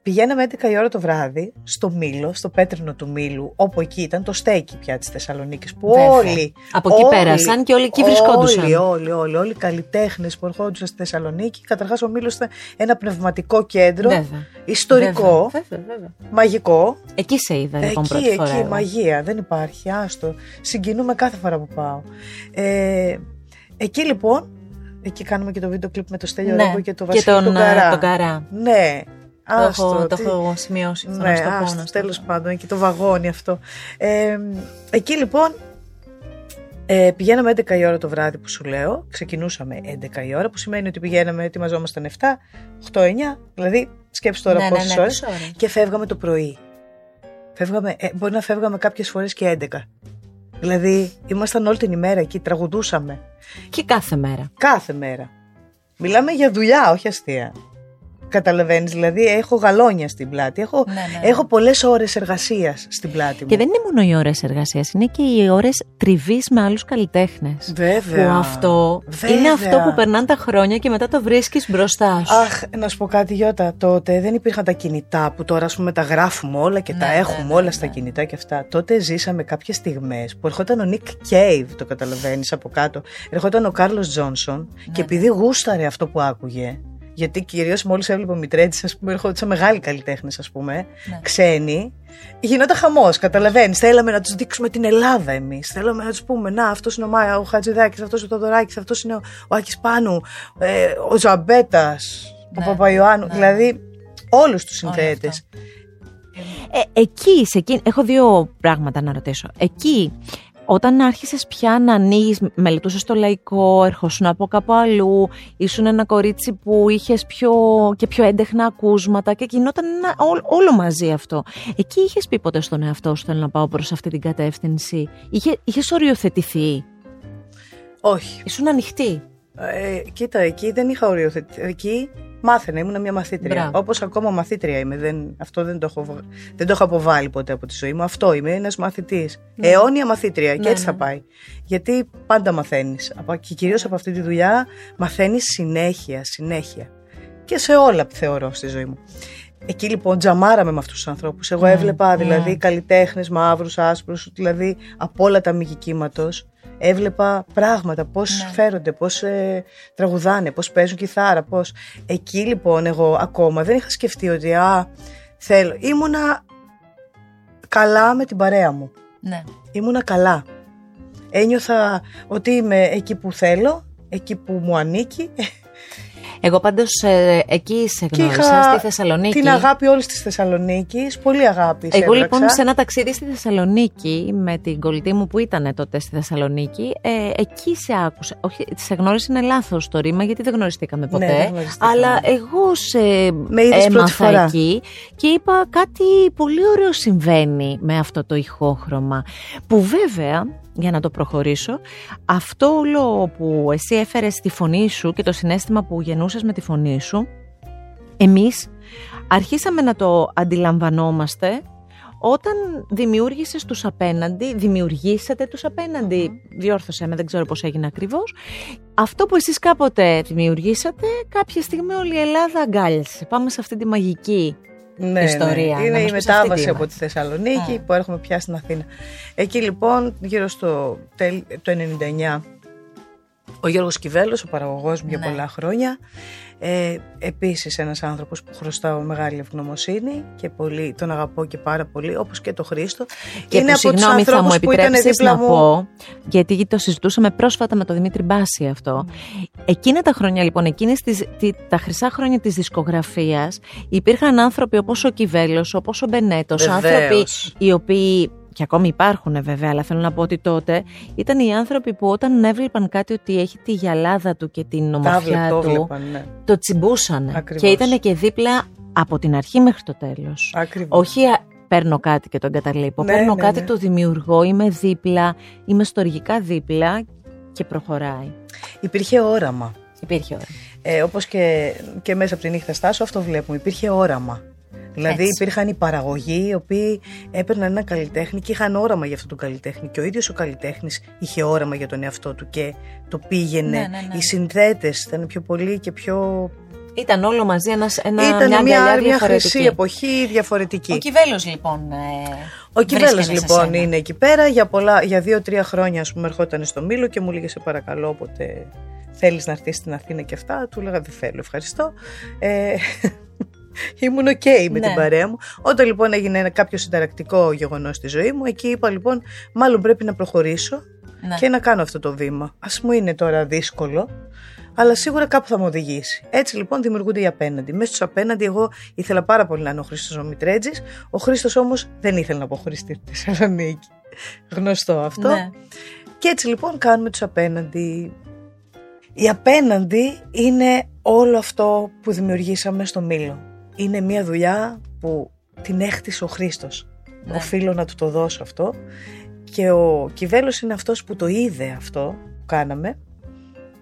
Πηγαίναμε 11 η ώρα το βράδυ στο Μήλο, στο πέτρινο του Μήλου, όπου εκεί ήταν το στέκι πια της Θεσσαλονίκης, που Βέβαια. όλοι... Από εκεί όλοι- πέρασαν και όλοι εκεί βρισκόντουσαν. Όλοι, όλοι, όλοι, όλοι οι καλλιτέχνες που ερχόντουσαν στη Θεσσαλονίκη. Καταρχάς, ο Μήλος ήταν ένα πνευματικό κέντρο, Βέβαια. ιστορικό, Βέβαια, βέβαια, βέβαια. μαγικό. Εκεί σε είδα λοιπόν εκεί, πρώτη φορά. εκεί, εγώ. μαγεία. Δεν υπάρχει, άστο. Συγκινούμε κάθε φορά που πάω. Ε, εκεί λοιπόν, εκεί κάνουμε και το βίντεο κλιπ με το Στέλιο Ναι, Ρέγκο και το και Βασίλη τον, τον ε, Καρά. τον Καρά. Ναι, Το άστο. έχω, το τι- έχω σημειώσει. αυτό ναι, να στο πω, να άστο, στο τέλος πω. πάντων, και το βαγόνι αυτό. Ε, εκεί λοιπόν ε, πηγαίναμε 11 η ώρα το βράδυ που σου λέω, ξεκινούσαμε 11 η ώρα, που σημαίνει ότι πηγαίναμε, ετοιμαζόμασταν 7, 8, 9, δηλαδή σκέψου τώρα Ναι, ναι, πόσες ναι, ώρες, πόσες ώρες. και φεύγαμε το πρωί. Φεύγαμε, ε, μπορεί να φεύγαμε κάποιες φορές και 11. Δηλαδή ήμασταν όλη την ημέρα εκεί, τραγουδούσαμε Και κάθε μέρα. κάθε μέρα. Μιλάμε για δουλειά, όχι αστεία. Καταλαβαίνεις, δηλαδή έχω γαλόνια στην πλάτη. Έχω, Ναι, ναι. έχω πολλές ώρες εργασίας στην πλάτη μου. Και δεν είναι μόνο οι ώρες εργασίας, είναι και οι ώρες τριβής με άλλους καλλιτέχνες. Βέβαια. Που αυτό Βέβαια. είναι αυτό που περνάνε τα χρόνια και μετά το βρίσκεις μπροστά σου. Αχ, να σου πω κάτι, Γιώτα. Τότε δεν υπήρχαν τα κινητά που τώρα, ας πούμε, τα γράφουμε όλα και Ναι, τα ναι, έχουμε ναι, όλα ναι. στα κινητά και αυτά. Τότε ζήσαμε κάποιες στιγμές που ερχόταν ο Nick Cave, το καταλαβαίνεις από κάτω. Ερχόταν ο Κάρλο Τζόνσον Ναι, και επειδή γούσταρε αυτό που άκουγε. Γιατί κυρίως μόλις έβλεπα μητρέτη, ας πούμε, ερχόντουσαν μεγάλοι καλλιτέχνες, ας πούμε, Ναι. ξένοι. Γινόταν χαμός, καταλαβαίνεις. Θέλαμε να τους δείξουμε την Ελλάδα εμείς. Θέλαμε να τους πούμε: Να, αυτός είναι ο Μάια, ο Χατζηδάκης, αυτός ο Τοδωράκη, αυτός είναι ο, ο Άκη Πάνου, ε, ο Ζαμπέτα, ο Ναι, Παπαϊωάννου. ναι. Δηλαδή, όλους τους Όλα συνθέτες. αυτά. Ε, εκεί, σε εκείνη, έχω δύο πράγματα να ρωτήσω. Εκεί, όταν άρχισες πια να ανοίγεις, μελετούσες το λαϊκό, ερχόσουν από κάπου αλλού, ήσουν ένα κορίτσι που είχες πιο, και πιο έντεχνα ακούσματα και γινόταν ένα, ό- όλο μαζί αυτό. Εκεί είχες πει ποτέ στον εαυτό σου θέλω να πάω προς αυτή την κατεύθυνση. Είχε, είχες οριοθετηθεί; Όχι. Ήσουν ανοιχτή; Ε, κοίτα, εκεί δεν είχα οριοθετηθεί. Εκεί μάθαινα, ήμουν μια μαθήτρια. Μπράβο. Όπως ακόμα μαθήτρια είμαι. Δεν, αυτό δεν το, έχω, βα- δεν το έχω αποβάλει ποτέ από τη ζωή μου. Αυτό είμαι, ένας μαθητής. Ναι. Αιώνια μαθήτρια. Και Ναι, έτσι ναι, θα πάει. Γιατί πάντα μαθαίνεις. Και κυρίως από αυτή τη δουλειά μαθαίνεις συνέχεια, συνέχεια. Και σε όλα θεωρώ στη ζωή μου. Εκεί λοιπόν τζαμάραμε με αυτούς τους ανθρώπους. Εγώ Ναι, έβλεπα ναι. δηλαδή καλλιτέχνες, μαύρους, άσπρους, δηλαδή από όλα τα μήκη κύματος. Έβλεπα πράγματα, πώς Ναι. φέρονται, πώς ε, τραγουδάνε, πώς παίζουν κιθάρα, πώς. Εκεί λοιπόν εγώ ακόμα δεν είχα σκεφτεί ότι α, θέλω. Ήμουνα καλά με την παρέα μου. Ναι. Ήμουνα καλά. Ένιωθα ότι είμαι εκεί που θέλω, εκεί που μου ανήκει. Εγώ πάντως ε, εκεί σε Και γνώρισα, είχα στη Θεσσαλονίκη. την αγάπη όλης της Θεσσαλονίκης. Πολύ αγάπη. σε Εγώ έβραξα. λοιπόν σε ένα ταξίδι στη Θεσσαλονίκη με την κολλητή μου που ήταν τότε στη Θεσσαλονίκη, ε, εκεί σε άκουσα. Όχι, σε γνώρισε είναι λάθος το ρήμα γιατί δεν γνωριστήκαμε ποτέ. Ναι, δεν γνωριστήκαμε. αλλά εγώ σε Με είδες πρώτη έμαθα φορά. εκεί και είπα κάτι πολύ ωραίο συμβαίνει με αυτό το ηχόχρωμα. Που βέβαια, για να το προχωρήσω, αυτό όλο που εσύ έφερες στη φωνή σου και το συνέστημα που γεννούσες με τη φωνή σου, εμείς αρχίσαμε να το αντιλαμβανόμαστε όταν δημιούργησες τους απέναντι, δημιουργήσατε τους απέναντι, διόρθωσέ με, δεν ξέρω πώς έγινε ακριβώς, αυτό που εσείς κάποτε δημιουργήσατε, κάποια στιγμή όλη η Ελλάδα αγκάλιασε. Πάμε σε αυτή τη μαγική ναι, ιστορία. Ναι. Να Είναι μας η πεις μετάβαση αυτή τι από είμαστε. τη Θεσσαλονίκη Α. που έρχομαι πια στην Αθήνα. Εκεί λοιπόν, γύρω στο τέλ- το 99, ο Γιώργος Κιβέλος, ο παραγωγός μου για Ναι. πολλά χρόνια, ε, επίσης ένας άνθρωπος που χρωστάω μεγάλη ευγνωμοσύνη και πολύ, τον αγαπώ και πάρα πολύ, όπως και το Χρήστο. Και είναι που, από τους συγγνώμη, θα μου ανθρώπους που ήταν επιτρέψεις δίπλα να μου. πω, γιατί το συζητούσαμε πρόσφατα με τον Δημήτρη Μπάση αυτό. Εκείνα τα χρόνια λοιπόν, εκείνες τις, τι- τα χρυσά χρόνια της δισκογραφίας, υπήρχαν άνθρωποι όπως ο Κιβέλος, όπως ο Μπενέτος, Βεβαίως. άνθρωποι οι οποίοι και ακόμη υπάρχουν βέβαια, αλλά θέλω να πω ότι τότε ήταν οι άνθρωποι που όταν έβλεπαν κάτι ότι έχει τη γυαλάδα του και την Τα ομορφιά βλέπω, το του, βλέπαν, ναι. το τσιμπούσανε. Ακριβώς. Και ήταν και δίπλα από την αρχή μέχρι το τέλος. Ακριβώς. Όχι α, παίρνω κάτι και το εγκαταλείπω. Ναι, παίρνω ναι, κάτι, ναι. το δημιουργώ, είμαι δίπλα, είμαι στοργικά δίπλα και προχωράει. Υπήρχε όραμα. Υπήρχε ώρα. Ε, όπως και, και μέσα από τη νύχτα στάσου αυτό βλέπουμε. Υπήρχε όραμα. Δηλαδή Έτσι. υπήρχαν οι παραγωγοί οι οποίοι έπαιρναν ένα καλλιτέχνη και είχαν όραμα για αυτόν τον καλλιτέχνη. Και ο ίδιος ο καλλιτέχνης είχε όραμα για τον εαυτό του και το πήγαινε. Ναι, ναι, ναι. Οι συνθέτες ήταν πιο πολύ και πιο... Ήταν όλο μαζί ένας, ένα, ήταν μια, μια, αγκαλιά μια, χρυσή διαφορετική. εποχή διαφορετική. Ο Κιβέλος λοιπόν. Ε, Ο Κιβέλος βρίσκεται σε λοιπόν σένα. είναι εκεί πέρα. Για, πολλά, για δύο-τρία χρόνια ας πούμε ερχόταν στο Μύλο και μου 'λεγε σε παρακαλώ όποτε θέλεις να έρθεις στην Αθήνα και αυτά. Του 'λεγα δεν θέλω ευχαριστώ. Ε, ήμουν οκ με Ναι. την παρέα μου. Όταν λοιπόν έγινε ένα κάποιο συνταρακτικό γεγονός στη ζωή μου, εκεί είπα λοιπόν μάλλον πρέπει να προχωρήσω Ναι. και να κάνω αυτό το βήμα. Ας μου είναι τώρα δύσκολο, αλλά σίγουρα κάπου θα μου οδηγήσει. Έτσι λοιπόν δημιουργούνται οι απέναντι. Μέσα στου απέναντι, εγώ ήθελα πάρα πολύ να είναι ο Χρήστος ο Μητρέτζης. Ο Χρήστος όμως δεν ήθελε να αποχωριστεί από τη Θεσσαλονίκη. Γνωστό αυτό. Ναι. Και έτσι λοιπόν κάνουμε τους απέναντι. Η απέναντι είναι όλο αυτό που δημιουργήσαμε στο Μήλο. Είναι μια δουλειά που την έχτισε ο Χρήστος. Ναι. Οφείλω να του το δώσω αυτό. Και ο Κιβέλος είναι αυτός που το είδε αυτό που κάναμε.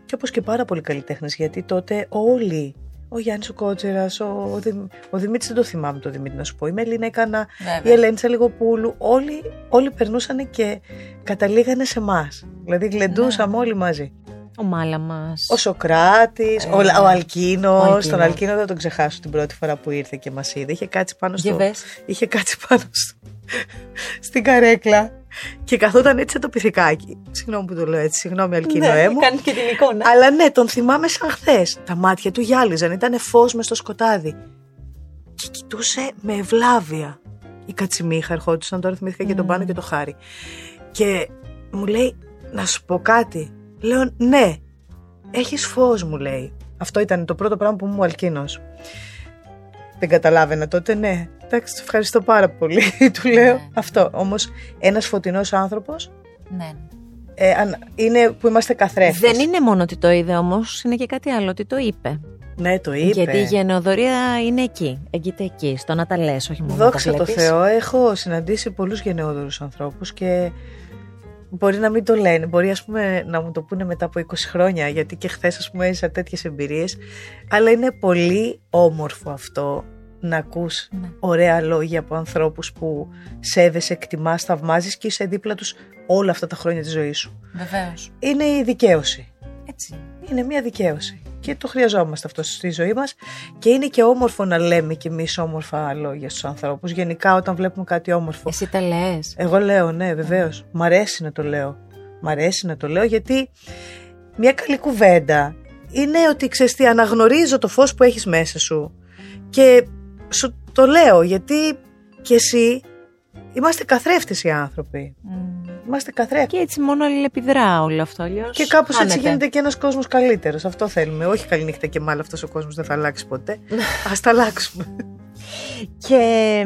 Και όπως και πάρα πολλοί καλλιτέχνες, γιατί τότε όλοι ο Γιάννης ο Κότσερα, ο, ο, Δημ, ο Δημήτρης δεν το θυμάμαι το Δημήτρη να σου πω. Η Μελίνα Έκανα, η Ελένη Τσαλιγοπούλου. Όλοι, όλοι περνούσαν και καταλήγανε σε εμάς. Δηλαδή γλεντούσαμε ναι. όλοι μαζί. Ο Μάλα μας. Ο Σοκράτης, ε, ο, ο Αλκίνος. Τον Αλκίνο δεν τον ξεχάσω την πρώτη φορά που ήρθε και μας είδε. Είχε κάτσει πάνω στο. Είχε κάτσει πάνω στο. στην καρέκλα. Και καθόταν έτσι το πυθικάκι. Συγγνώμη που το λέω έτσι, συγγνώμη Αλκίνο ναι, μου. Κάνει και την εικόνα. Αλλά ναι, τον θυμάμαι σαν χθες. Τα μάτια του γυάλιζαν, ήταν φως μες στο σκοτάδι. Και κοιτούσε με ευλάβεια. Η κατσιμίχα ερχόντουσαν, τώρα θυμήθηκα mm. και τον πάνω και το χάρι. Και μου λέει, να σου πω κάτι. Λέω, ναι, έχεις φως μου λέει. Αυτό ήταν το πρώτο πράγμα που μου Αλκίνος. Δεν καταλάβαινα τότε, ναι. Εντάξει, ευχαριστώ πάρα πολύ, του λέω. Ναι. Αυτό. Όμως ένας φωτεινός άνθρωπος ναι. ε, είναι που είμαστε καθρέφτες. Δεν είναι μόνο ότι το είδε όμως, είναι και κάτι άλλο, ότι το είπε. Ναι, το είπε. Γιατί η γενεοδορία είναι εκεί, εγγύεται εκεί, στο να τα λες, όχι μόνο Δόξα τω Θεώ, έχω συναντήσει πολλούς γενναιόδορους ανθρώπους και Μπορεί να μην το λένε, μπορεί ας πούμε να μου το πούνε μετά από 20 χρόνια γιατί και χθες ας πούμε έζησα τέτοιες εμπειρίες αλλά είναι πολύ όμορφο αυτό να ακούς ναι. ωραία λόγια από ανθρώπους που σέβεσαι, εκτιμάς, θαυμάζεις και είσαι δίπλα τους όλα αυτά τα χρόνια της ζωής σου. Βεβαίως. Είναι η δικαίωση. Έτσι. Είναι μια δικαίωση και το χρειαζόμαστε αυτό στη ζωή μας. Και είναι και όμορφο να λέμε κι εμείς όμορφα λόγια στους ανθρώπους. Γενικά όταν βλέπουμε κάτι όμορφο. Εσύ τα λες. Εγώ λέω ναι βεβαίως. Μ' αρέσει να το λέω. Μ' αρέσει να το λέω γιατί μια καλή κουβέντα είναι ότι ξέρεις τι αναγνωρίζω το φως που έχεις μέσα σου και σου το λέω γιατί και εσύ είμαστε καθρέφτες οι άνθρωποι Είμαστε καθρέφτες. Και έτσι μόνο αλληλεπιδρά όλο αυτό. Αλλιώς και κάπως έτσι γίνεται και ένας κόσμος καλύτερος. Αυτό θέλουμε. Όχι καληνύχτα και μάλλον αυτός ο κόσμος δεν θα αλλάξει ποτέ. Α τα αλλάξουμε. και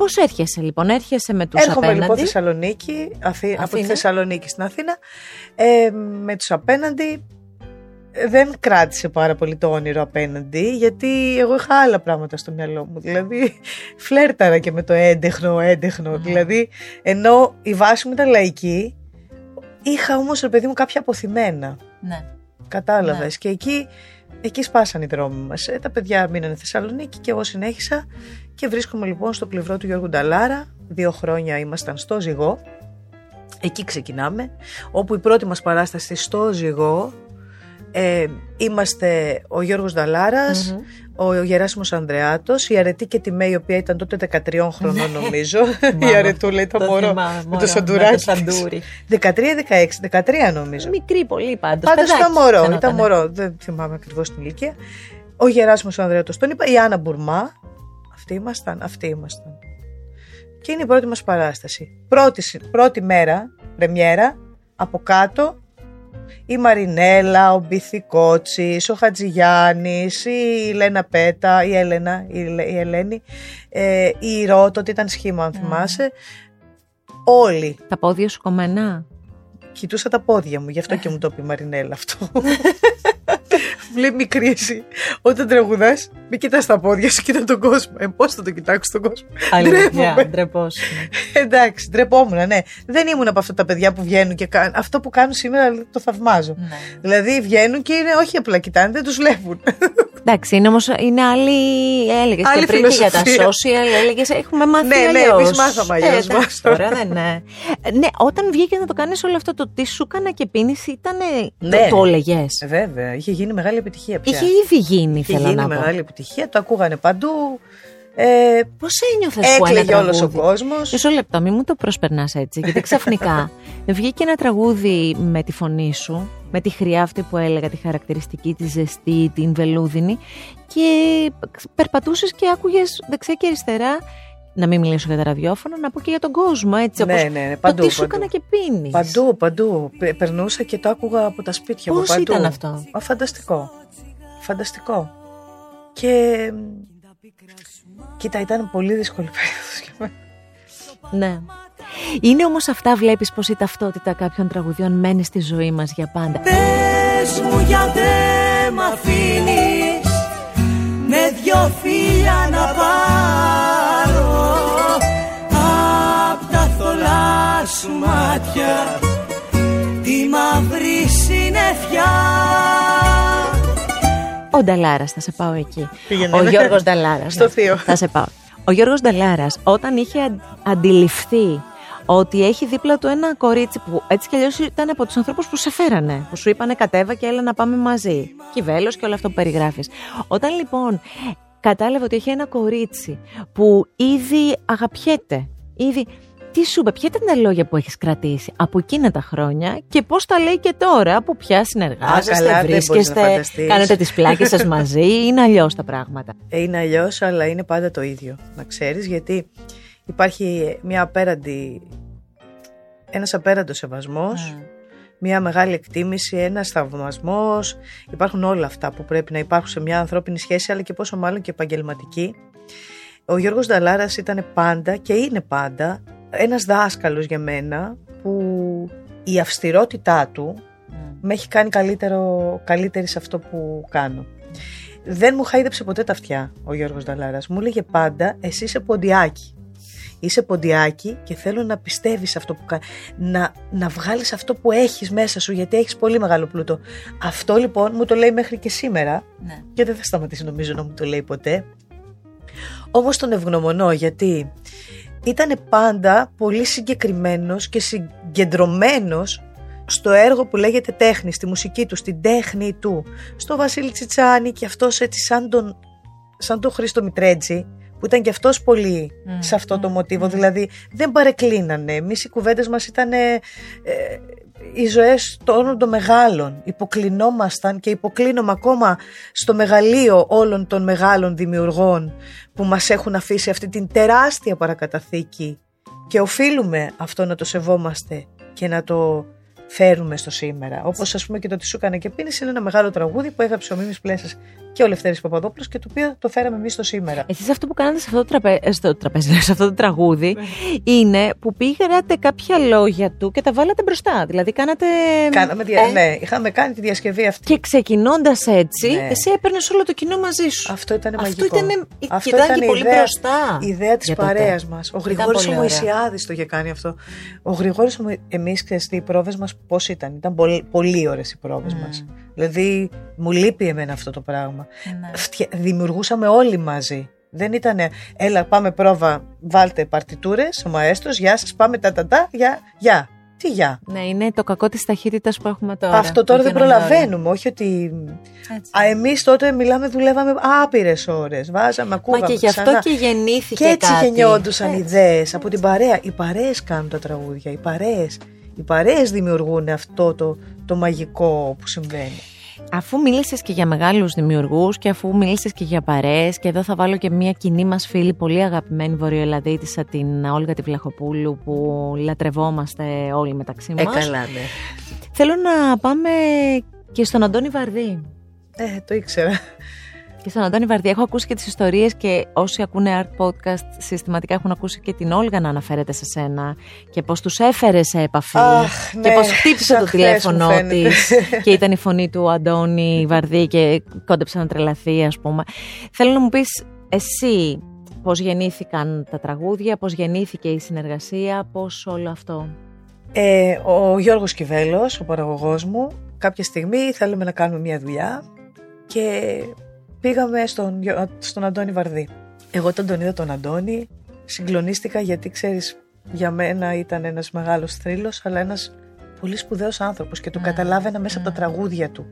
Πώς έρχεσαι λοιπόν, έρχεσαι με τους απέναντι. Έρχομαι λοιπόν Θεσσαλονίκη, από τη Θεσσαλονίκη στην Αθήνα. Ε, με τους απέναντι δεν κράτησε πάρα πολύ το όνειρο απέναντι, γιατί εγώ είχα άλλα πράγματα στο μυαλό μου. Δηλαδή, φλέρταρα και με το έντεχνο, έντεχνο. Δηλαδή, ενώ η βάση μου ήταν λαϊκή, είχα όμως, ρε παιδί μου, κάποια αποθυμένα. Ναι. Κατάλαβες. Ναι. Και εκεί, εκεί σπάσαν οι δρόμοι μας. Ε, τα παιδιά μείνανε Θεσσαλονίκη και εγώ συνέχισα. Και βρίσκομαι λοιπόν στο πλευρό του Γιώργου Νταλάρα. Δύο χρόνια ήμασταν στο Ζυγό. Εκεί ξεκινάμε, όπου η πρώτη μας παράσταση στο Ζυγό ε, είμαστε ο Γιώργος ο Γεράσιμος Ανδρεάτος, η Αρετή και τη Μέη, η οποία ήταν τότε 13 χρονών νομίζω. η Αρετούλα ήταν μωρό με το σαντουράκι. 13-16, 13 νομίζω. Μικρή πολύ πάντως. Πάντως ήταν μωρό, ήταν μωρό, δεν θυμάμαι ακριβώς την ηλικία. Ο Γεράσιμος Ανδρεάτος τον είπα, η Άννα Μπουρμά, αυτοί ήμασταν, αυτοί ήμασταν. Και είναι η πρώτη μας παράσταση. Πρώτη, πρώτη μέρα, πρεμιέρα, από κάτω η Μαρινέλα, ο Μπιθικότσης, ο Χατζηγιάννης, η Λένα Πέτα, η Έλενα, η, Ελένη, ε, η Ρότο, ότι ήταν σχήμα αν θυμάσαι. Όλοι. Τα πόδια σου κομμένα; Κοιτούσα τα πόδια μου, γι' αυτό και μου το πει η Μαρινέλα αυτό. Βλέπει μικρή εσύ. Όταν τραγουδάς, μην κοιτάς τα πόδια σου, κοίτα τον κόσμο. Ε, πώς θα το κοιτάξει τον κόσμο; Αλήθεια, ντρεπόσουν. Εντάξει, ντρεπόμουν, ναι. Δεν ήμουν από αυτά τα παιδιά που βγαίνουν και κάνουν. Αυτό που κάνουν σήμερα το θαυμάζω. Ναι. Δηλαδή βγαίνουν και είναι όχι απλά κοιτάνε, δεν τους βλέπουν. Εντάξει, είναι όμως είναι άλλη. Έλεγες και πριν και για τα social, έλεγες έχουμε μάθει. Ναι, ναι, εμείς μάθαμε αλλιώς. Ε, τώρα δεν ναι. ναι, όταν βγήκες να το κάνεις όλο αυτό το τι σου έκανα και πίνηση ήταν. Ναι. Το, το έλεγες. Ε, βέβαια, είχε γίνει μεγάλη επιτυχία πια. Είχε ήδη γίνει, είχε θέλω γίνει να μεγάλη επιτυχία, το ακούγανε παντού. Ε, Πώς ένιωθες που Έκλαιγε όλος ο κόσμος. Μισό λεπτό, μην μου το προσπερνάς έτσι. Γιατί ξαφνικά βγήκε ένα τραγούδι με τη φωνή σου, με τη χρειά αυτή που έλεγα, τη χαρακτηριστική, τη ζεστή, την βελούδινη, και περπατούσες και άκουγες δεξιά και αριστερά να μην μιλήσω για τα ραδιόφωνα, να πω και για τον κόσμο, έτσι. Ναι, ναι, ναι, παντού. Το τι σου έκανα και πίνεις. Παντού, παντού. Περνούσα και το άκουγα από τα σπίτια μου. Πώς ήταν αυτό; Α, φανταστικό. Φανταστικό. Και. Κοίτα, ήταν πολύ δύσκολη περίοδος για μένα. Ναι. Είναι όμως αυτά βλέπεις πως η ταυτότητα κάποιων τραγουδιών μένει στη ζωή μας για πάντα. Πες μου γιατί μ' αφήνεις με δυο φίλια να πάρω απ' τα θολά σου μάτια τη μαύρη συννεφιά Ο Νταλάρας, θα σε πάω εκεί. Πήγαινε. Ο Γιώργος Νταλάρας. Στο θείο. Θα σε πάω. Ο Γιώργος Νταλάρας, όταν είχε αν- αντιληφθεί ότι έχει δίπλα του ένα κορίτσι που έτσι κι αλλιώς ήταν από τους ανθρώπους που σε φέρανε, που σου είπανε κατέβα και έλα να πάμε μαζί. Κυβέλο και όλο αυτό που περιγράφεις. Όταν λοιπόν κατάλαβε ότι έχει ένα κορίτσι που ήδη αγαπιέται, ήδη. Τι σου είπε, ποια ήταν τα λόγια που έχεις κρατήσει από εκείνα τα χρόνια και πώς τα λέει και τώρα που πια καλά, συνεργάζεστε, δεν μπορείς να βρίσκεστε, φανταστείς. κάνετε τις πλάκες σας μαζί, είναι αλλιώς τα πράγματα. Ε, Είναι αλλιώς, αλλά είναι πάντα το ίδιο. Να ξέρεις, γιατί υπάρχει μια απέραντη, ένας απέραντος σεβασμός, μια μεγάλη εκτίμηση, ένας θαυμασμός. Υπάρχουν όλα αυτά που πρέπει να υπάρχουν σε μια ανθρώπινη σχέση, αλλά και πόσο μάλλον και επαγγελματική. Ο Γιώργος Νταλάρας ήταν πάντα και είναι πάντα ένας δάσκαλος για μένα που η αυστηρότητά του με έχει κάνει καλύτερο, καλύτερη σε αυτό που κάνω. Δεν μου χάιδεψε ποτέ τα αυτιά ο Γιώργος Νταλάρας. Μου έλεγε πάντα εσύ είσαι ποντιάκι. Είσαι ποντιάκι και θέλω να πιστεύεις αυτό που κάνει. Να, να βγάλεις αυτό που έχεις μέσα σου γιατί έχεις πολύ μεγάλο πλούτο. Αυτό λοιπόν μου το λέει μέχρι και σήμερα Ναι. και δεν θα σταματήσει νομίζω να μου το λέει ποτέ. Όμως τον ευγνωμονώ γιατί ήταν πάντα πολύ συγκεκριμένος και συγκεντρωμένος στο έργο που λέγεται τέχνη, στη μουσική του, στην τέχνη του. Στο Βασίλη Τσιτσάνη και αυτός έτσι σαν τον, σαν τον Χρήστο Μητρέτζη που ήταν και αυτός πολύ Μμ, σε αυτό το μμ, μοτίβο, μμ. δηλαδή δεν παρεκκλίνανε. Εμείς οι κουβέντες μας ήταν ε, οι ζωές των των μεγάλων. Υποκλεινόμασταν και υποκλίνομαι ακόμα στο μεγαλείο όλων των μεγάλων δημιουργών που μας έχουν αφήσει αυτή την τεράστια παρακαταθήκη και οφείλουμε αυτό να το σεβόμαστε και να το φέρουμε στο σήμερα. Όπως ας πούμε και το «Τι σου έκανε και πίνεις» είναι ένα μεγάλο τραγούδι που έγραψε ο Μίμης Πλέσας και ο Λευτέρης Παπαδόπουλος και το οποίο το φέραμε εμείς στο σήμερα. Εσείς αυτό που κάνατε σε αυτό το, τραπέ... ε, στο τραπέζι, σε αυτό το τραγούδι είναι που πήγατε κάποια λόγια του και τα βάλατε μπροστά. Δηλαδή κάνατε... Κάναμε, δια... Ε, ναι, είχαμε κάνει τη διασκευή αυτή. Και ξεκινώντας έτσι, Ναι. εσύ έπαιρνες όλο το κοινό μαζί σου. Αυτό ήταν Αυτό μαγικό. ήταν. Αυτό Κοιτάκι ήταν η πολύ ιδέα- μπροστά. Η ιδέα της για τότε. παρέας μας. Ο Γρηγόρης ο πολύ ωραία. Μωησιάδης το είχε κάνει αυτό. Ο Γρηγόρης ο Μω- εμείς ξέρεις τι, οι πρόβες μας πώς ήταν. Ήταν πολύ, πολύ ωραίες οι πρόβες Mm. μας. Δηλαδή μου λείπει εμένα αυτό το πράγμα. Ναι. Φτια- Δημιουργούσαμε όλοι μαζί. Δεν ήταν έλα πάμε πρόβα, βάλτε παρτιτούρες, ο μαέστρος, γεια σας, πάμε τα τα τα, γεια, γεια. Τι γεια. Ναι, είναι το κακό της ταχύτητας που έχουμε τώρα. Αυτό τώρα που δεν γίνονται όλα. προλαβαίνουμε, όχι ότι... Έτσι. Α, εμείς τότε μιλάμε, δουλεύαμε άπειρες ώρες, βάζαμε, Μα ακούγαμε και γι' αυτό ξανά. και γεννήθηκε Και έτσι κάτι. γεννιόντουσαν Έτσι. ιδέες από την παρέα. Οι παρέες κάνουν τα τραγούδια, οι παρέες. Οι παρέες δημιουργούν αυτό το, το μαγικό που συμβαίνει. Αφού μίλησες και για μεγάλους δημιουργούς και αφού μίλησες και για παρέες και εδώ θα βάλω και μια κοινή μας φίλη, πολύ αγαπημένη Βορειοελλαδίτησα, την Όλγα τη Βλαχοπούλου, που λατρευόμαστε όλοι μεταξύ μας. ναι. Θέλω να πάμε και στον Αντώνη Βαρδί. Ε, το ήξερα. Και στον Αντώνη Βαρδί έχω ακούσει και τις ιστορίες και όσοι ακούνε Art Podcast συστηματικά έχουν ακούσει και την Όλγα να αναφέρεται σε σένα και πώς τους έφερε σε επαφή Αχ, και ναι, πώς χτύπησε σαν το χθες τηλέφωνο μου φαίνεται. της και ήταν η φωνή του Αντώνη Βαρδί και κόντεψε να τρελαθεί ας πούμε. Θέλω να μου πεις εσύ πώς γεννήθηκαν τα τραγούδια, πώς γεννήθηκε η συνεργασία, πώς όλο αυτό. Ε, ο Γιώργος Κιβέλος, ο παραγωγός μου, κάποια στιγμή θέλουμε να κάνουμε μια δουλειά και πήγαμε στον, Γιο- στον Αντώνη Βαρδί. Εγώ όταν τον είδα τον Αντώνη συγκλονίστηκα γιατί ξέρεις για μένα ήταν ένας μεγάλος θρύλος αλλά ένας πολύ σπουδαίος άνθρωπος και το Mm, καταλάβαινα μέσα από τα mm. τραγούδια του.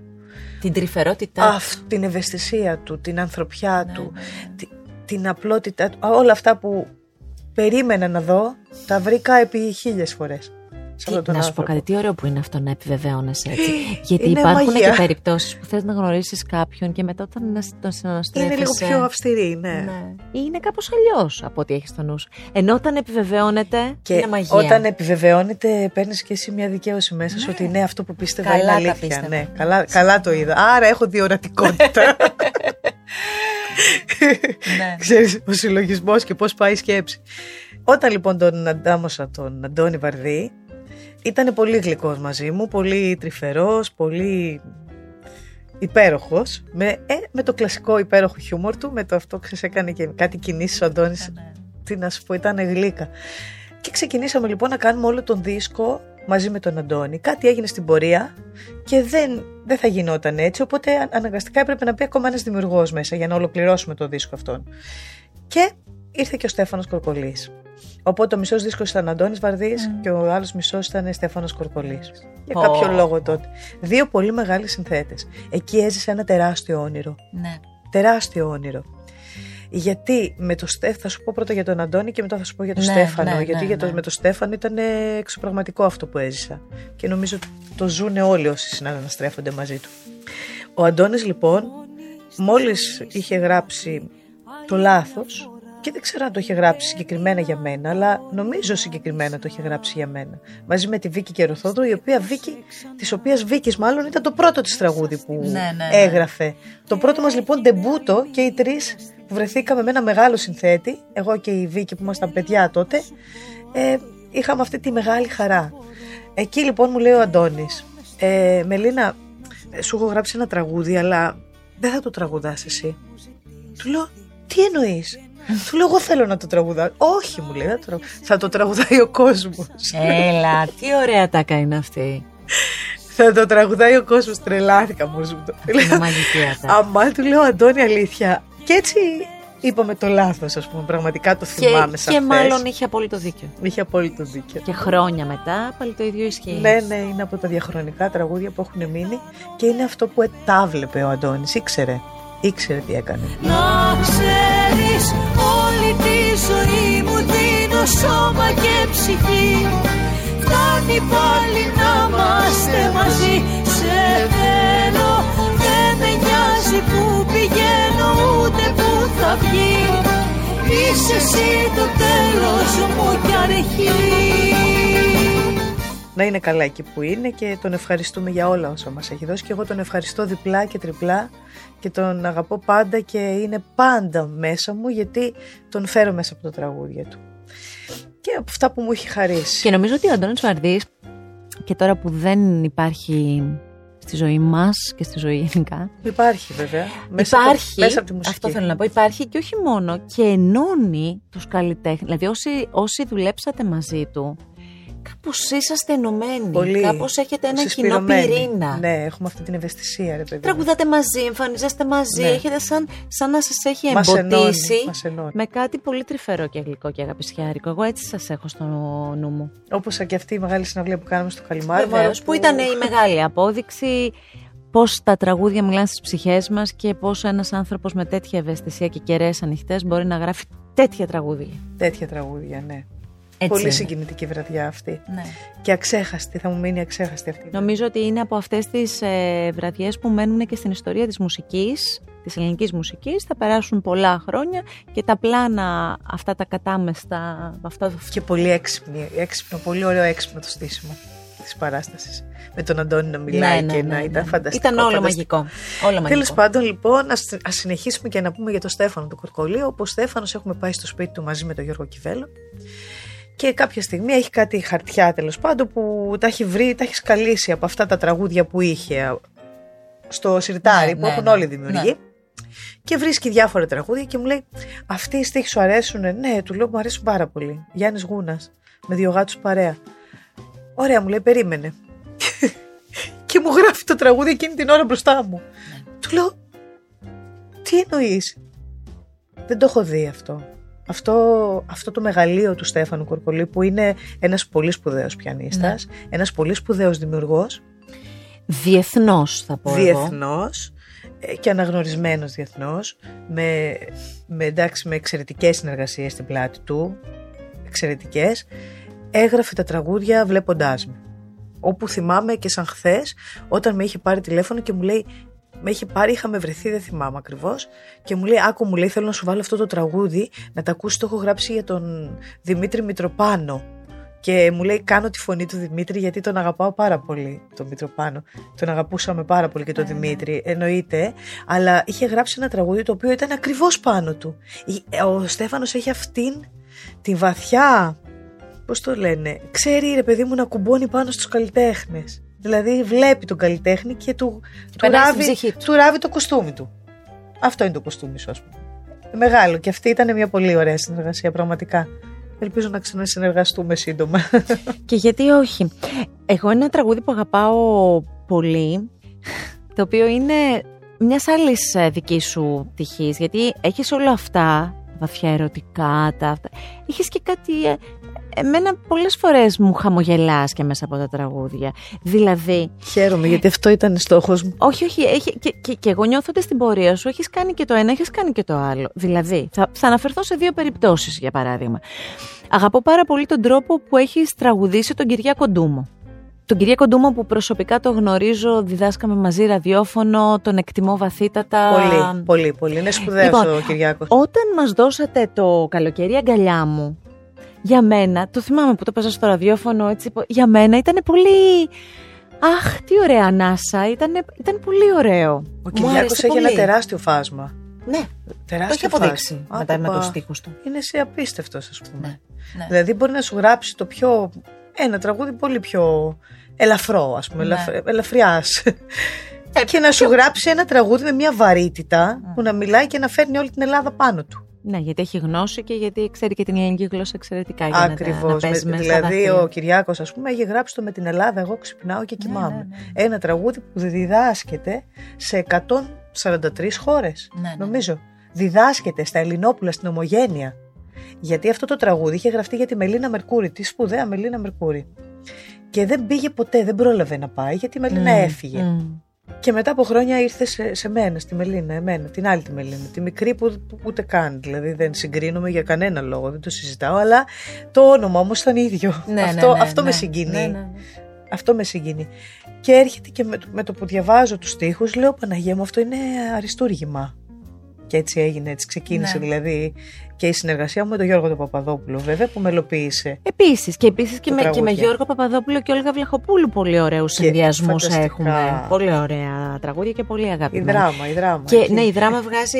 Την τρυφερότητά Αυτή την ευαισθησία του, την ανθρωπιά Ναι, του, ναι, ναι. τη- την απλότητά του, όλα αυτά που περίμενα να δω, τα βρήκα επί χίλιες φορές. Σε Τι, αυτόν τον να σου πω άνθρωπο. κάτι, τι ωραίο που είναι αυτό να επιβεβαίωνεσαι έτσι. Γιατί Είναι υπάρχουν μαγεία. και περιπτώσεις που θες να γνωρίσεις κάποιον και μετά όταν να τον συναναστρέφεσαι. Είναι λίγο πιο αυστηρή, ναι. Ναι. Είναι κάπως αλλιώς από ό,τι έχεις στο νου σου. Ενώ όταν επιβεβαιώνεται. Και είναι μαγεία. όταν επιβεβαιώνεται, παίρνεις και εσύ μια δικαίωση μέσα σου Ναι. ότι ναι, αυτό που πίστευα Καλά είναι τα αλήθεια. πίστευα. Ναι, καλά, καλά το είδα. Άρα έχω διορατικότητα. ναι. Ξέρεις, ο συλλογισμός και πώς πάει η σκέψη. Όταν λοιπόν τον αντάμωσα τον Αντώνη Βαρδί, ήταν πολύ γλυκός μαζί μου, πολύ τρυφερός, πολύ υπέροχος, με, ε, με το κλασικό υπέροχο χιούμορ του, με το αυτό ξέρεις έκανε και κάτι κινήσεις ο Αντώνης, τι να σου πω, ήταν γλύκα. Και ξεκινήσαμε λοιπόν να κάνουμε όλο τον δίσκο μαζί με τον Αντώνη. Κάτι έγινε στην πορεία και δεν, δεν θα γινόταν έτσι, οπότε αναγκαστικά έπρεπε να μπει ακόμα ένας δημιουργός μέσα για να ολοκληρώσουμε το δίσκο αυτόν. Και ήρθε και ο Στέφανος Κορκολής. Οπότε ο μισός δίσκος ήταν Αντώνης Βαρδί και ο άλλος μισός ήταν Στέφανος Κορκολής. Για κάποιο λόγο τότε. Δύο πολύ μεγάλοι συνθέτες. Εκεί έζησε ένα τεράστιο όνειρο. Ναι. Τεράστιο όνειρο. Γιατί με το Στέφανο, θα σου πω πρώτα για τον Αντώνη και μετά θα σου πω για τον Ναι, Στέφανο. ναι, γιατί ναι, για το, ναι. με τον Στέφανο ήταν εξωπραγματικό αυτό που έζησα. Και νομίζω το ζουν όλοι όσοι συναναστρέφονται μαζί του. Ο Αντώνης λοιπόν, μόλις είχε γράψει το λάθος, και δεν ξέρω αν το είχε γράψει συγκεκριμένα για μένα, αλλά νομίζω συγκεκριμένα το είχε γράψει για μένα. Μαζί με τη Βίκη Κεροθόδρου, η οποία Βίκη, της οποίας Βίκης μάλλον ήταν το πρώτο της τραγούδι που Ναι, ναι, ναι. έγραφε. Το πρώτο μας λοιπόν ντεμπούτο και οι τρεις που βρεθήκαμε με ένα μεγάλο συνθέτη, εγώ και η Βίκη που ήμασταν παιδιά τότε, ε, είχαμε αυτή τη μεγάλη χαρά. Εκεί λοιπόν μου λέει ο Αντώνης, ε, Μελίνα, ε, σου έχω γράψει ένα τραγούδι, αλλά δεν θα το τραγουδάς εσύ. Του λέω, τι εννοείς. Του λέω, εγώ θέλω να το τραγουδάω. Όχι, μου λέει, «δεν το τραγου- θα το τραγουδάει ο κόσμος. Έλα, τι ωραία τάκα είναι αυτή. θα το τραγουδάει ο κόσμος. Τρελάθηκα μόλις μου το. Είναι μαγική ατάκα. Αμά του λέω, Αντώνη, αλήθεια. Και έτσι είπαμε το λάθος, ας πούμε. Πραγματικά το θυμάμαι Και, σαν και χθες. μάλλον είχε απόλυτο δίκιο. Είχε απόλυτο δίκιο. Και χρόνια μετά πάλι το ίδιο ισχύει. Ναι, ναι, είναι από τα διαχρονικά τραγούδια που έχουν μείνει και είναι αυτό που ετάβλεπε ο Αντώνης. Ήξερε. Ήξερε τι έκανε. Να ξέρεις όλη τη ζωή μου δίνω σώμα και ψυχή. Φτάνει πάλι να είμαστε μαζί Σε θέλω. Δεν με νοιάζει που πηγαίνω ούτε που θα βγει. Είσαι εσύ το τέλος μου κι αρχή Να είναι καλά εκεί που είναι και τον ευχαριστούμε για όλα όσα μας έχει δώσει και εγώ τον ευχαριστώ διπλά και τριπλά και τον αγαπώ πάντα και είναι πάντα μέσα μου γιατί τον φέρω μέσα από τα τραγούδια του. Και από αυτά που μου έχει χαρίσει. Και νομίζω ότι ο Αντώνης Βαρδής και τώρα που δεν υπάρχει στη ζωή μας και στη ζωή γενικά Υπάρχει βέβαια. Μέσα υπάρχει, Από, μέσα από τη μουσική. αυτό θέλω να πω, υπάρχει και όχι μόνο και ενώνει τους καλλιτέχνες. Δηλαδή όσοι, όσοι δουλέψατε μαζί του, κάπως είσαστε ενωμένοι, Πολύ κάπως έχετε ένα κοινό συσπηρωμένοι. πυρήνα. Ναι, έχουμε αυτή την ευαισθησία, ρε παιδί. μου. Τραγουδάτε μαζί, εμφανίζεστε μαζί, Ναι. έχετε σαν, σαν να σας έχει Μας ενώνει, εμποτίσει μας ενώνει. με κάτι πολύ τρυφερό και γλυκό και αγαπησιάρικο. Εγώ έτσι σας έχω στο νου μου. Όπως και αυτή η μεγάλη συναυλία που κάναμε στο Καλιμάρμαρο. Βεβαίως, που ήταν η μεγάλη απόδειξη πώς τα τραγούδια μιλάνε στις ψυχές μας και πώς ένας άνθρωπος με τέτοια ευαισθησία και κεραίες ανοιχτές μπορεί να γράφει τέτοια τραγούδια. Τέτοια τραγούδια, ναι. Έτσι Πολύ είναι. συγκινητική βραδιά αυτή. Ναι. Και αξέχαστη, θα μου μείνει αξέχαστη αυτή. Νομίζω ότι είναι από αυτές τις ε, βραδιές που μένουν και στην ιστορία της μουσικής, της ελληνικής μουσικής. Θα περάσουν πολλά χρόνια και τα πλάνα αυτά τα κατάμεστα, αυτά Και πολύ έξυπνη, έξυπνο, πολύ ωραίο έξυπνο το στήσιμο της παράστασης. Με τον Αντώνη να μιλάει και να ήταν φανταστικό. Ναι, Ήταν όλο φανταστικό. μαγικό. Όλο μαγικό. Τέλος πάντων, λοιπόν, ας, ας συνεχίσουμε και να πούμε για τον Στέφανο του Κορκολίου. Όπου ο Στέφανος έχουμε πάει στο σπίτι του μαζί με τον Γιώργο Κιβέλο. Και κάποια στιγμή έχει κάτι χαρτιά τέλος πάντων που τα έχει βρει, τα έχει σκαλίσει από αυτά τα τραγούδια που είχε στο σιρτάρι Ναι, που ναι, έχουν ναι, όλοι οι δημιουργοί. ναι. Και βρίσκει διάφορα τραγούδια και μου λέει: Αυτοί οι στίχοι σου αρέσουν. Ναι, του λέω: Μου αρέσουν πάρα πολύ. Γιάννης Γούνας, με δύο γάτους παρέα. Ωραία, μου λέει: Περίμενε. και μου γράφει το τραγούδι εκείνη την ώρα μπροστά μου. Του λέω: Τι εννοείς; Δεν το έχω δει αυτό. Αυτό, αυτό το μεγαλείο του Στέφανου Κορκολή που είναι ένας πολύ σπουδαίος πιανίστας, ένας πολύ σπουδαίος δημιουργός, Διεθνώς θα πω εγώ. διεθνώς ε, και αναγνωρισμένος διεθνώς, με, με, εντάξει, με εξαιρετικές συνεργασίες στην πλάτη του, εξαιρετικές, έγραφε τα τραγούδια βλέποντάς με. Όπου θυμάμαι και σαν χθες, όταν με είχε πάρει τηλέφωνο και μου λέει, με είχε πάρει, είχαμε βρεθεί, δεν θυμάμαι ακριβώς. Και μου λέει: Άκου, μου λέει: Θέλω να σου βάλω αυτό το τραγούδι, να τα ακούσεις. Το έχω γράψει για τον Δημήτρη Μητροπάνο. Και μου λέει: Κάνω τη φωνή του Δημήτρη, γιατί τον αγαπάω πάρα πολύ, τον Μητροπάνο. Τον αγαπούσαμε πάρα πολύ και τον Δημήτρη, εννοείται. Αλλά είχε γράψει ένα τραγούδι το οποίο ήταν ακριβώς πάνω του. Η- Ο Στέφανος έχει αυτήν τη βαθιά. Πώς το λένε, ξέρει ρε παιδί μου να κουμπώνει πάνω στους καλλιτέχνες. Δηλαδή βλέπει τον καλλιτέχνη και του, του, περνάει στην ράβει, ψυχή του. του ράβει το κοστούμι του. Αυτό είναι το κοστούμι σου, ας πούμε. Μεγάλο. Και αυτή ήταν μια πολύ ωραία συνεργασία, πραγματικά. Ελπίζω να ξανασυνεργαστούμε σύντομα. Και γιατί όχι. Εγώ ένα τραγούδι που αγαπάω πολύ, το οποίο είναι μιας άλλης δικής σου τυχής, γιατί έχεις όλα αυτά, βαθιά ερωτικά, τα αυτά. Έχεις και κάτι. Ε, Εμένα πολλές φορές μου χαμογελάς και μέσα από τα τραγούδια. Δηλαδή, Χαίρομαι γιατί αυτό ήταν στόχος μου. όχι, όχι, έχει, και, και, και εγώ νιώθω ότι στην πορεία σου έχεις κάνει και το ένα, έχεις κάνει και το άλλο. Δηλαδή, θα, θα αναφερθώ σε δύο περιπτώσεις, για παράδειγμα. Αγαπώ πάρα πολύ τον τρόπο που έχεις τραγουδήσει τον Κυριάκο Ντούμο. Τον Κυριάκο Ντούμο που προσωπικά το γνωρίζω, διδάσκαμε μαζί ραδιόφωνο, τον εκτιμώ βαθύτατα. Πολύ, πολύ, πολύ. Είναι σπουδαίος Λοιπόν, ο Κυριάκος. Όταν μας δώσατε το καλοκαίρι αγκαλιά μου, για μένα, το θυμάμαι που το παίζα στο ραδιόφωνο, έτσι, πο- για μένα ήταν πολύ... Αχ, τι ωραία ανάσα, ήταν, ήταν πολύ ωραίο. Ο Μου Κυριάκος άρεσε έχει ένα πολύ. τεράστιο φάσμα. Ναι, Τεράστιο το έχει αποδείξει φάσμα. μετά με Άπαπα. το στίχο του. Είναι σε απίστευτος ας πούμε. Ναι, ναι. Δηλαδή μπορεί να σου γράψει το πιο. ένα τραγούδι πολύ πιο ελαφρό, ας πούμε, Ναι. ελαφ... ελαφριάς. Ε, και να σου γράψει ένα τραγούδι με μια βαρύτητα που να μιλάει και να φέρνει όλη την Ελλάδα πάνω του. Ναι, γιατί έχει γνώση και γιατί ξέρει και την ελληνική γλώσσα εξαιρετικά. για να τα- Ακριβώς. Να παίζει μέσα στα Δηλαδή, δάχτυλα. ο Κυριάκος, ας πούμε, έχει γράψει το με την Ελλάδα. Εγώ ξυπνάω και κοιμάμαι. ναι, ναι. Ένα τραγούδι που διδάσκεται σε 143 χώρες. Ναι, ναι. Νομίζω. Διδάσκεται στα Ελληνόπουλα, στην Ομογένεια. Γιατί αυτό το τραγούδι είχε γραφτεί για τη Μελίνα Μερκούρη, τη σπουδαία Μελίνα Μερκούρη. Και δεν πήγε ποτέ, δεν πρόλαβε να πάει, γιατί η Μελίνα Μμ, έφυγε. μμ. Και μετά από χρόνια ήρθε σε, σε μένα, στη Μελίνα, εμένα, την άλλη τη Μελίνα. Τη μικρή που, που ούτε καν. Δηλαδή δεν συγκρίνομαι για κανένα λόγο, δεν το συζητάω. Αλλά το όνομα όμως ήταν ίδιο. Ναι, αυτό ναι, ναι, αυτό με ναι. συγκινεί. Ναι, ναι, ναι. Αυτό με συγκινεί. Και έρχεται και με, το- με το που διαβάζω τους στίχους λέω Παναγία μου αυτό είναι αριστούργημα. Και έτσι έγινε, έτσι ξεκίνησε Ναι. δηλαδή και η συνεργασία μου με τον Γιώργο τον Παπαδόπουλο βέβαια που μελοποίησε. Επίσης, και επίσης και, Το με- και με τραγούδια. Γιώργο Παπαδόπουλο και Όλγα Βλαχοπούλου πολύ ωραίους συνδυασμούς φανταστικά. έχουμε. Πολύ ωραία τραγούδια και πολύ Η αγαπημένα. δράμα, η δράμα. Και εκεί. ναι, η δράμα βγάζει,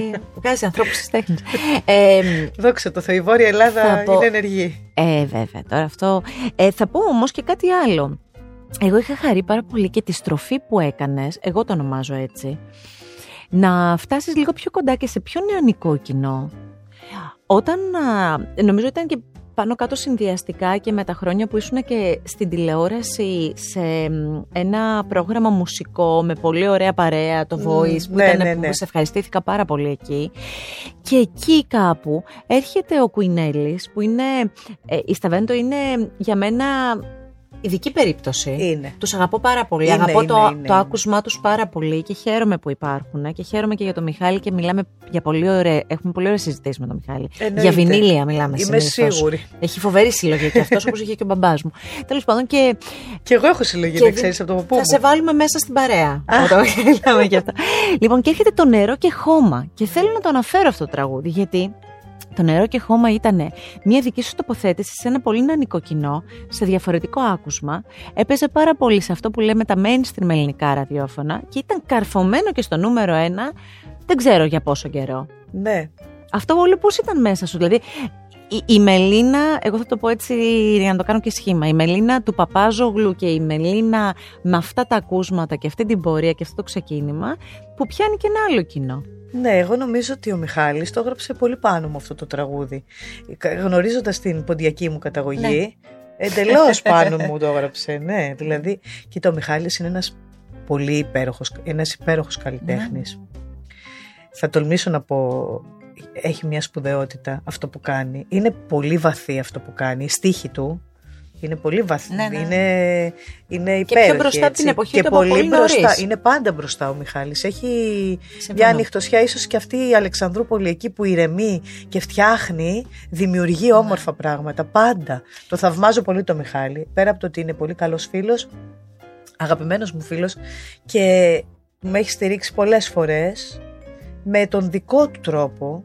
βγάζει ανθρώπους τη τέχνη. Ε, Δόξα τω Θεώ, η Βόρεια Ελλάδα Θα πω- είναι ενεργή. ε, βέβαια, τώρα αυτό. Ε, θα πω όμως και κάτι άλλο. Εγώ είχα χαρεί πάρα πολύ και τη στροφή που έκανες, εγώ το ονομάζω έτσι, να φτάσεις λίγο πιο κοντά και σε πιο νεανικό κοινό. Όταν, α, νομίζω ήταν και πάνω κάτω συνδυαστικά και με τα χρόνια που ήσουν και στην τηλεόραση σε μ, ένα πρόγραμμα μουσικό με πολύ ωραία παρέα, το Μμ, Voice, που, ναι, ήταν, ναι, που ναι. σε ευχαριστήθηκα πάρα πολύ εκεί. Και εκεί κάπου έρχεται ο Κουινέλης, που είναι, ε, η Σταβέντο είναι για μένα ειδική περίπτωση. Είναι. Τους αγαπώ πάρα πολύ. Είναι, αγαπώ είναι, το, είναι, το είναι. άκουσμά τους πάρα πολύ και χαίρομαι που υπάρχουν ε, και χαίρομαι και για τον Μιχάλη και μιλάμε για πολύ ωραία, έχουμε πολύ ωραία συζητήσεις με τον Μιχάλη. Εννοείται. Για βινίλια μιλάμε Είμαι συνήθως. σίγουρη. Έχει φοβερή συλλογή και αυτός όπως είχε και ο μπαμπάς μου. Τέλος πάντων και Και εγώ έχω συλλογή, Και δεν δι- ξέρεις από το πού. θα σε βάλουμε μέσα στην παρέα. Α. Όταν μιλάμε για αυτά. λοιπόν, και έρχεται το νερό και χώμα. Και θέλω να το αναφέρω αυτό το τραγούδι, γιατί το νερό και χώμα ήταν μια δική σου τοποθέτηση σε ένα πολύ νεανικό κοινό, σε διαφορετικό άκουσμα. Έπαιζε πάρα πολύ σε αυτό που λέμε τα mainstream ελληνικά ραδιόφωνα και ήταν καρφωμένο και στο νούμερο ένα, δεν ξέρω για πόσο καιρό. Ναι. Αυτό όλο πώς ήταν μέσα σου. Δηλαδή, η, η Μελίνα, εγώ θα το πω έτσι για να το κάνω και σχήμα. Η Μελίνα του Παπάζογλου και η Μελίνα με αυτά τα ακούσματα και αυτή την πορεία και αυτό το ξεκίνημα που πιάνει και ένα άλλο κοινό. Ναι, εγώ νομίζω ότι ο Μιχάλης το έγραψε πολύ πάνω μου αυτό το τραγούδι. Γνωρίζοντας την ποντιακή μου καταγωγή, Ναι. εντελώς πάνω μου το έγραψε. Ναι, δηλαδή, κοίτα, ο Μιχάλης είναι ένας πολύ υπέροχος, ένας υπέροχος καλλιτέχνης. Ναι. Θα τολμήσω να πω, έχει μια σπουδαιότητα αυτό που κάνει. Είναι πολύ βαθύ αυτό που κάνει. Η στίχη του είναι πολύ βαθύ. Ναι, ναι. Είναι, είναι πιο υπέροχη. μπροστά από έτσι. την εποχή και του από πολύ πολύ μπροστά. νωρίς. Είναι πάντα μπροστά ο Μιχάλης. Έχει Συμφωνώ. μια ανοιχτοσιά, ίσως και αυτή η Αλεξανδρούπολη εκεί που ηρεμεί και φτιάχνει, Ναι. δημιουργεί όμορφα πράγματα. Πάντα. Το θαυμάζω πολύ το Μιχάλη. Πέρα από το ότι είναι πολύ καλός φίλος, αγαπημένος μου φίλος και με έχει στηρίξει πολλές φορές με τον δικό του τρόπο.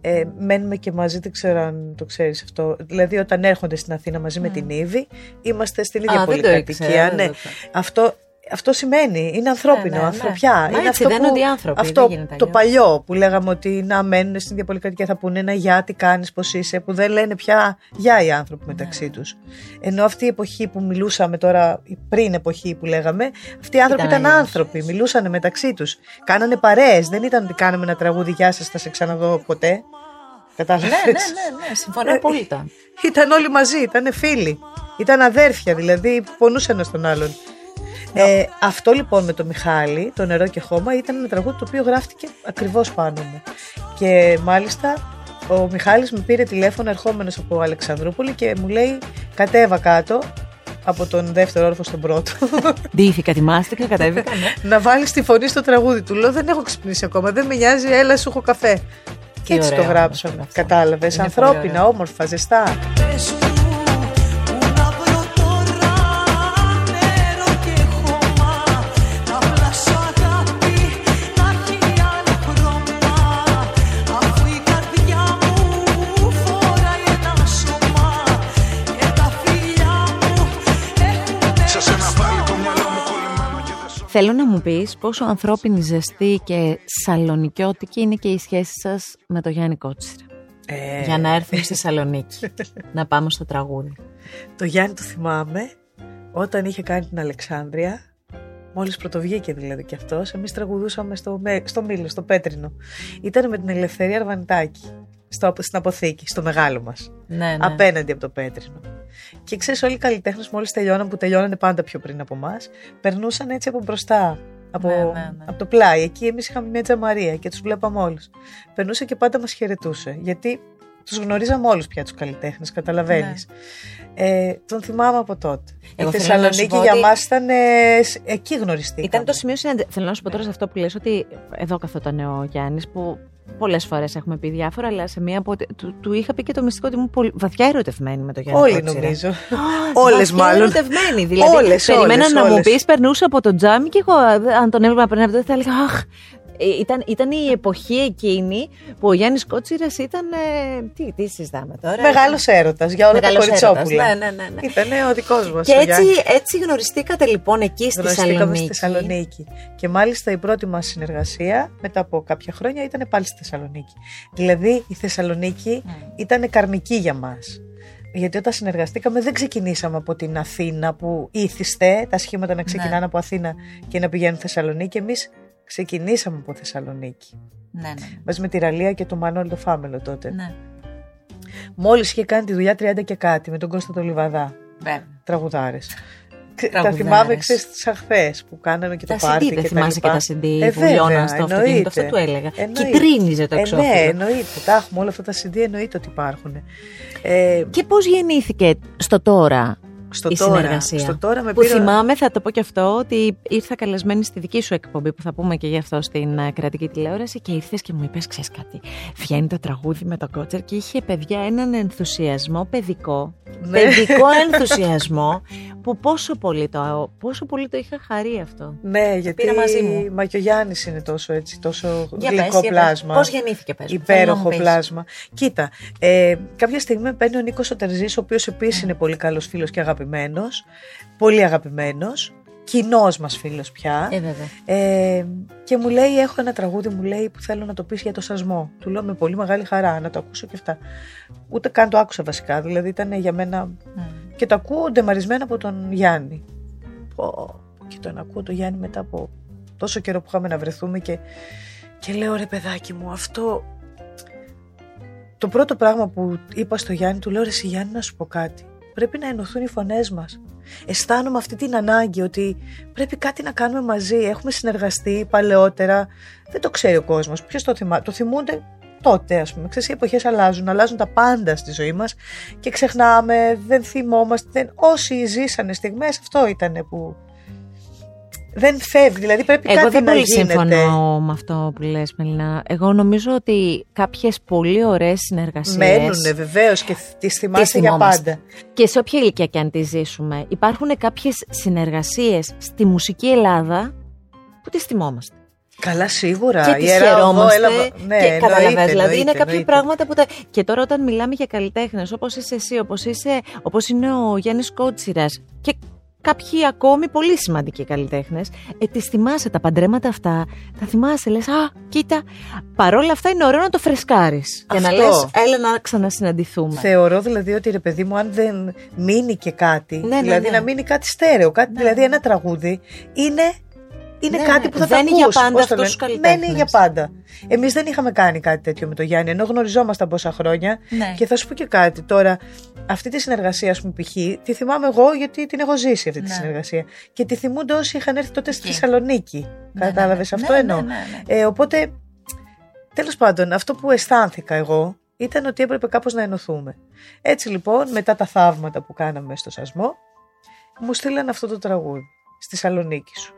Ε, μένουμε και μαζί, δεν ξέρω αν το ξέρεις αυτό. Δηλαδή, όταν έρχονται στην Αθήνα μαζί με την Ήβη, είμαστε στην ίδια Α, δεν το πολυκατοικία. ήξερα, ναι. δεν το ήξερα. Αυτό, αυτό σημαίνει, είναι ανθρώπινο, Ναι, ναι, ναι. ανθρωπιά. Μα είναι έτσι αυτό δένονται που, οι άνθρωποι, αυτό δεν γίνεται το αλλιώς. παλιό που λέγαμε ότι να μένουν στην ίδια πολυκατοικία θα πούνε ένα γεια, τι κάνεις, πώς είσαι, που δεν λένε πια γεια οι άνθρωποι Ναι. μεταξύ τους. Ενώ αυτή η εποχή που μιλούσαμε τώρα, η πριν εποχή που λέγαμε, αυτοί οι άνθρωποι Ήταν ήταν, αλλιώς, άνθρωποι, μιλούσαν μεταξύ τους. Κάνανε παρέες, δεν ήταν ότι κάναμε ένα τραγούδι, γεια σας, θα σε ξαναδώ ποτέ. Κατάλαβες; Ναι, ναι, ναι, ναι, συμφωνώ Ε, απόλυτα. Ήταν όλοι μαζί, ήταν φίλοι. Ήταν αδέρφια, δηλαδή πονούσαν ένα τον άλλον. Ε, αυτό λοιπόν με το Μιχάλη, το νερό και χώμα, ήταν ένα τραγούδι το οποίο γράφτηκε ακριβώς πάνω μου. Και μάλιστα ο Μιχάλης με πήρε τηλέφωνο ερχόμενος από Αλεξανδρούπολη και μου λέει κατέβα κάτω από τον δεύτερο όροφο στον πρώτο Ντύθηκα, ετοιμάστηκα, κατέβηκα. ναι. να βάλεις τη φωνή στο τραγούδι του. Λέω δεν έχω ξυπνήσει ακόμα, δεν με νοιάζει, έλα σου έχω καφέ. Και έτσι ωραίο το γράψαμε. όμως αυτό. Κατάλαβες, Είναι πολύ ανθρώπινα, ωραίο. όμορφα, ζεστά. Θέλω να μου πεις πόσο ανθρώπινη, ζεστή και σαλονικιώτικη είναι και η σχέση σας με το Γιάννη Κότσιρα. Ε, Για να έρθουμε στη Σαλονίκη. να πάμε στο τραγούδι. Το Γιάννη το θυμάμαι όταν είχε κάνει την Αλεξάνδρεια. Μόλις πρωτοβγήκε δηλαδή κι αυτός, εμείς τραγουδούσαμε στο, Με- στο Μήλο, στο Πέτρινο. Ήταν με την Ελευθερία Αρβανιτάκη. Στο, στην αποθήκη, στο μεγάλο μας. Ναι, ναι. Απέναντι από το Πέτρινο. Και ξέρεις, όλοι οι καλλιτέχνες, μόλις τελειώναν, που τελειώνανε πάντα πιο πριν από εμάς, περνούσαν έτσι από μπροστά. Από, Ναι, ναι, ναι. από το πλάι. Εκεί εμείς είχαμε μια τζαμαρία και τους βλέπαμε όλους. Περνούσε και πάντα μας χαιρετούσε. Γιατί τους γνωρίζαμε όλους πια τους καλλιτέχνες, καταλαβαίνεις. Ε, τον θυμάμαι από τότε. Εγώ η θέλω να σου Θεσσαλονίκη πω για ότι- μας ήταν. ε, σ- εκεί γνωριστήκαμε. Ήταν το σημείο συνέντε... Θέλω να σου πω τώρα σε αυτό που λες ότι εδώ καθόταν ο Γιάννης που πολλές φορές έχουμε πει διάφορα αλλά σε μία από... του, του είχα πει και το μυστικό ότι ήμουν πολύ... βαθιά ερωτευμένη με το Γιάννη Όλοι Κότσιρα. νομίζω. Α, Όλες βαθιά μάλλον. ερωτευμένη δηλαδή. Όλες, Περιμένα όλες, να μου όλες. πεις περνούσα από το τζάμι και εγώ αν τον έβλεπα πριν από τότε θα έλεγα αχ ε, ήταν, ήταν η εποχή εκείνη που ο Γιάννης Κότσιρας ήταν. ε, τι, τι συζητάμε τώρα; Μεγάλος έρωτας για όλα Μεγάλος τα κοριτσόπουλα. έρωτας, Ναι, ναι, ναι. ναι. Ήταν ο δικός μας. Και έτσι, έτσι γνωριστήκατε λοιπόν εκεί στη Γνωριστήκαμε Θεσσαλονίκη. στη Θεσσαλονίκη; Και μάλιστα η πρώτη μας συνεργασία μετά από κάποια χρόνια ήταν πάλι στη Θεσσαλονίκη. Δηλαδή η Θεσσαλονίκη ήταν καρμική για μας. Γιατί όταν συνεργαστήκαμε δεν ξεκινήσαμε από την Αθήνα που ήθιστε τα σχήματα να ξεκινάνε από Αθήνα και να πηγαίνουν Θεσσαλονίκη. Εμείς ξεκινήσαμε από Θεσσαλονίκη. Ναι, ναι. Μαζί με τη Ραλία και τον Μανώλη το Φάμελο τότε. ναι. Μόλις είχε κάνει τη δουλειά 30 και κάτι με τον Κώστα το Λιβαδά. Βέβαια. Τραγουδάρες. Τα Τραγουδάρες. θυμάμαι ξέρεις τις αχθές που κάναμε και Τα το πάρτι CD, δεν και θυμάσαι τα και λοιπά. τα CD Ε, που βέβαια, λιώναν στο αυτοκίνητο. εννοείται. Αυτό του έλεγα. Εννοείται. Κυτρίνιζε το Ε, εξώφυλλο. ναι, εννοείται. Τα έχουμε όλα αυτά τα CD, εννοείται ότι υπάρχουν. Ε, Και πώς γεννήθηκε στο τώρα στο, η τώρα, συνεργασία. στο τώρα με που πήρα... θυμάμαι, θα το πω και αυτό, ότι ήρθα καλεσμένη στη δική σου εκπομπή που θα πούμε και γι' αυτό στην ε, κρατική τηλεόραση και ήρθες και μου είπες, ξέρεις κάτι, βγαίνει το τραγούδι με το κότσερ και είχε παιδιά έναν ενθουσιασμό παιδικό, Ναι. παιδικό ενθουσιασμό που πόσο πολύ, το, πόσο πολύ το είχα χαρεί αυτό. Ναι, γιατί πήρα μαζί μου. Μα και ο Γιάννης είναι τόσο, έτσι, τόσο Για γλυκό πες, για πες. πλάσμα. Πώς γεννήθηκε, πες μου, θέλω να μου Υπέροχο πεις. πλάσμα. Κοίτα, ε, κάποια στιγμή με παίρνει ο Νίκος ο Τερζής, ο οποίος επίσης είναι πολύ καλός φίλος και αγαπημένος. Πολύ αγαπημένος. Κοινός μας φίλος πια. Ε, βέβαια. Ε, και μου λέει: Έχω ένα τραγούδι, μου λέει που θέλω να το πεις για το σασμό. Του λέω με πολύ μεγάλη χαρά να το ακούσω και αυτά. Ούτε καν το άκουσα βασικά. Δηλαδή ήταν για μένα. Και το ακούω ντεμαρισμένο από τον Γιάννη. Πω, και τον ακούω τον Γιάννη μετά από τόσο καιρό που είχαμε να βρεθούμε και, και λέω ρε παιδάκι μου αυτό το πρώτο πράγμα που είπα στο Γιάννη του λέω ρε εσύ Γιάννη να σου πω κάτι πρέπει να ενωθούν οι φωνές μας. Αισθάνομαι αυτή την ανάγκη ότι πρέπει κάτι να κάνουμε μαζί. Έχουμε συνεργαστεί παλαιότερα. Δεν το ξέρει ο κόσμος. Ποιος το θυμά το θυμούνται τότε ας πούμε. Ξέρεις οι εποχές αλλάζουν. Αλλάζουν τα πάντα στη ζωή μας. Και ξεχνάμε δεν θυμόμαστε. Δεν... όσοι ζήσανε στιγμές αυτό ήταν που δεν φεύγει δηλαδή πρέπει Εγώ κάτι δεν να πολύ γίνεται συμφωνώ με αυτό που λες Μελίνα. Εγώ νομίζω ότι κάποιες πολύ ωραίες συνεργασίες Μένουνε βεβαίως και τις θυμάσαι για θυμόμαστε. πάντα. και σε όποια ηλικία και αν τη ζήσουμε υπάρχουν κάποιες συνεργασίες στη μουσική Ελλάδα που τις θυμόμαστε. Καλά, σίγουρα. και Η τις Ιερά Οδό χαιρόμαστε έλαβα- Ναι, και εννοείται, καταλαβαίνεις, δηλαδή είναι εννοείται, κάποια εννοείται. πράγματα που τα... Και τώρα όταν μιλάμε για καλλιτέχνες όπως είσαι εσύ, όπως, είσαι, όπως είναι ο Γιάννης Κότσιρας και κάποιοι ακόμη πολύ σημαντικοί καλλιτέχνες, ε, τις θυμάσαι τα παντρέματα αυτά, τα θυμάσαι, λες, α, κοίτα, παρόλα αυτά είναι ωραίο να το φρεσκάρεις και να Αυτό. λες, έλα να ξανασυναντηθούμε. Θεωρώ δηλαδή ότι ρε παιδί μου, αν δεν μείνει και κάτι, Ναι, ναι, δηλαδή ναι. να μείνει κάτι στέρεο, κάτι, δηλαδή ένα τραγούδι, είναι είναι Ναι, κάτι ναι. που θα Μένει τα για ακούς, πάντα πώς το αυτούς λένε. τους καλλιτέχνες. Μένει για πάντα. Εμείς δεν είχαμε κάνει κάτι τέτοιο με τον Γιάννη, ενώ γνωριζόμασταν πόσα χρόνια. Ναι. Και θα σου πω και κάτι τώρα. Αυτή τη συνεργασία, ας πούμε, π.χ., τη θυμάμαι εγώ γιατί την έχω ζήσει αυτή τη Ναι. συνεργασία. Και τη θυμούνται όσοι είχαν έρθει τότε στη Εκεί. Θεσσαλονίκη. Ναι, Κατάλαβε ναι, ναι. αυτό Ναι, εννοώ. ναι, ναι, ναι. Ε, οπότε, τέλος πάντων, αυτό που αισθάνθηκα εγώ ήταν ότι έπρεπε κάπως να ενωθούμε. Έτσι λοιπόν, μετά τα θαύματα που κάναμε στο Σασμό, μου στείλαν αυτό το τραγούδι στη Σαλονίκη σου.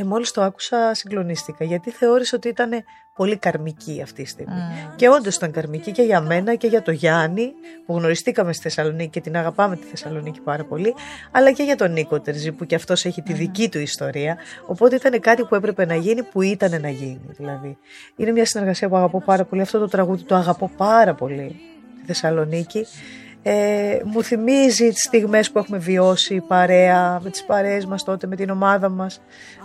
Ε, μόλις το άκουσα συγκλονίστηκα, γιατί θεώρησα ότι ήταν πολύ καρμική αυτή η στιγμή. Μμ. Και όντως ήταν καρμική και για μένα και για το Γιάννη, που γνωριστήκαμε στη Θεσσαλονίκη και την αγαπάμε τη Θεσσαλονίκη πάρα πολύ, αλλά και για τον Νίκο Τερζή, που και αυτός έχει τη δική του ιστορία. Οπότε ήταν κάτι που έπρεπε να γίνει, που ήταν να γίνει. Δηλαδή. Είναι μια συνεργασία που αγαπώ πάρα πολύ. Αυτό το τραγούδι το αγαπώ πάρα πολύ στη Θεσσαλονίκη. Ε, μου θυμίζει τις στιγμές που έχουμε βιώσει παρέα, με τις παρέες μας τότε, με την ομάδα μας,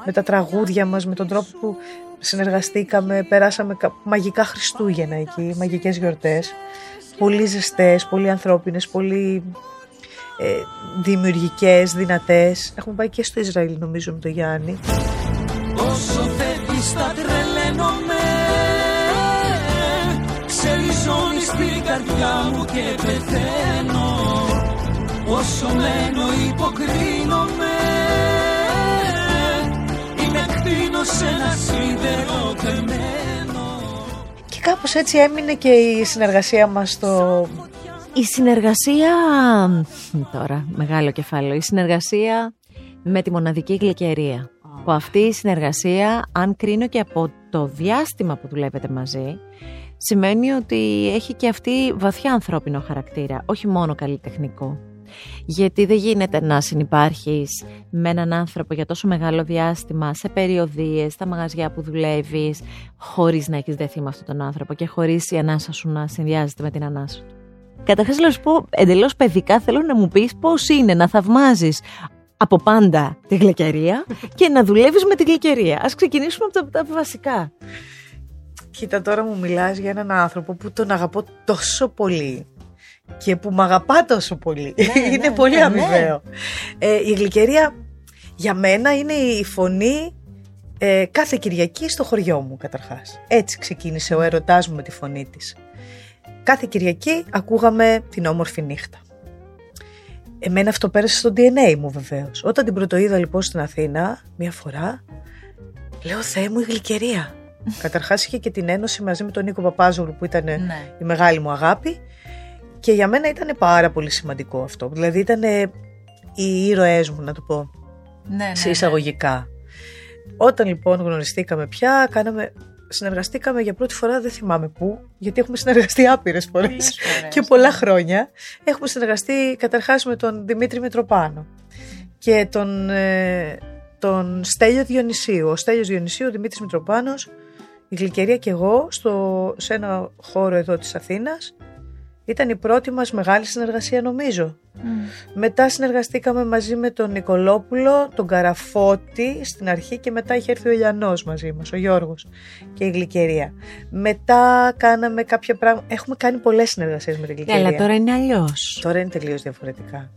με τα τραγούδια μας, με τον τρόπο που συνεργαστήκαμε, περάσαμε κα- μαγικά Χριστούγεννα εκεί, μαγικές γιορτές, πολύ ζεστές, πολύ ανθρώπινες, πολύ ε, δημιουργικές, δυνατές. Έχουμε πάει και στο Ισραήλ νομίζω με τον Γιάννη. Όσο φεύγεις τα τρελαίνομαι Ξεριζώνεις την καρδιά μου και πεθαίνω Όσο μένω υποκρίνομαι Είμαι κτίνος σε ένα σίδερο πεμένο Και κάπως έτσι έμεινε και η συνεργασία μας στο... Η συνεργασία. Τώρα, μεγάλο κεφάλαιο. Η συνεργασία με τη μοναδική γλυκερία. Που αυτή η συνεργασία, αν κρίνω και από το διάστημα που δουλεύετε μαζί, σημαίνει ότι έχει και αυτή βαθιά ανθρώπινο χαρακτήρα, όχι μόνο καλλιτεχνικό. Γιατί δεν γίνεται να συνυπάρχεις με έναν άνθρωπο για τόσο μεγάλο διάστημα σε περιοδίες, στα μαγαζιά που δουλεύεις, χωρίς να έχεις δεθεί με αυτόν τον άνθρωπο και χωρίς η ανάσα σου να συνδυάζεται με την ανάσα του. Καταρχάς να σου πω εντελώς παιδικά θέλω να μου πεις πώς είναι να θαυμάζεις από πάντα τη γλυκερία και να δουλεύεις με τη γλυκερία. Ας ξεκινήσουμε από τα, τα βασικά. Κοίτα τώρα μου μιλάς για έναν άνθρωπο που τον αγαπώ τόσο πολύ και που με αγαπά τόσο πολύ. είναι ναι, πολύ ναι, αμοιβαίο. Ε, η γλυκερία για μένα είναι η φωνή ε, κάθε Κυριακή στο χωριό μου καταρχάς. Έτσι ξεκίνησε ο έρωτάς μου με τη φωνή της. Κάθε Κυριακή ακούγαμε την όμορφη νύχτα. Εμένα αυτό πέρασε στο DNA μου βεβαίως. Όταν την πρωτοείδα λοιπόν στην Αθήνα, μία φορά, λέω Θεέ μου η γλυκερία. Καταρχάς είχε και την ένωση μαζί με τον Νίκο Παπάζογλου που ήταν Ναι. η μεγάλη μου αγάπη και για μένα ήταν πάρα πολύ σημαντικό αυτό. Δηλαδή ήταν οι ήρωές μου να το πω Ναι, σε εισαγωγικά. Όταν λοιπόν γνωριστήκαμε πια, κάναμε, συνεργαστήκαμε για πρώτη φορά, δεν θυμάμαι πού, γιατί έχουμε συνεργαστεί άπειρες φορές Πολλές φορές, και ναι. πολλά χρόνια. Έχουμε συνεργαστεί καταρχάς με τον Δημήτρη Μητροπάνο και τον, ε, τον Στέλιο Διονυσίου. Ο Στέλιος Διονυσίου, ο Δημήτρης Μητροπάνος, η Γλυκερία και εγώ στο, σε ένα χώρο εδώ της Αθήνας. Ήταν η πρώτη μας μεγάλη συνεργασία νομίζω. Μετά συνεργαστήκαμε μαζί με τον Νικολόπουλο, τον Καραφώτη στην αρχή και μετά είχε έρθει ο Ηλιανός μαζί μας, ο Γιώργος και η Γλυκερία. Μετά κάναμε κάποια πράγματα, έχουμε κάνει πολλές συνεργασίες με την Γλυκερία. Αλλά τώρα είναι αλλιώς. Τώρα είναι τελείως διαφορετικά.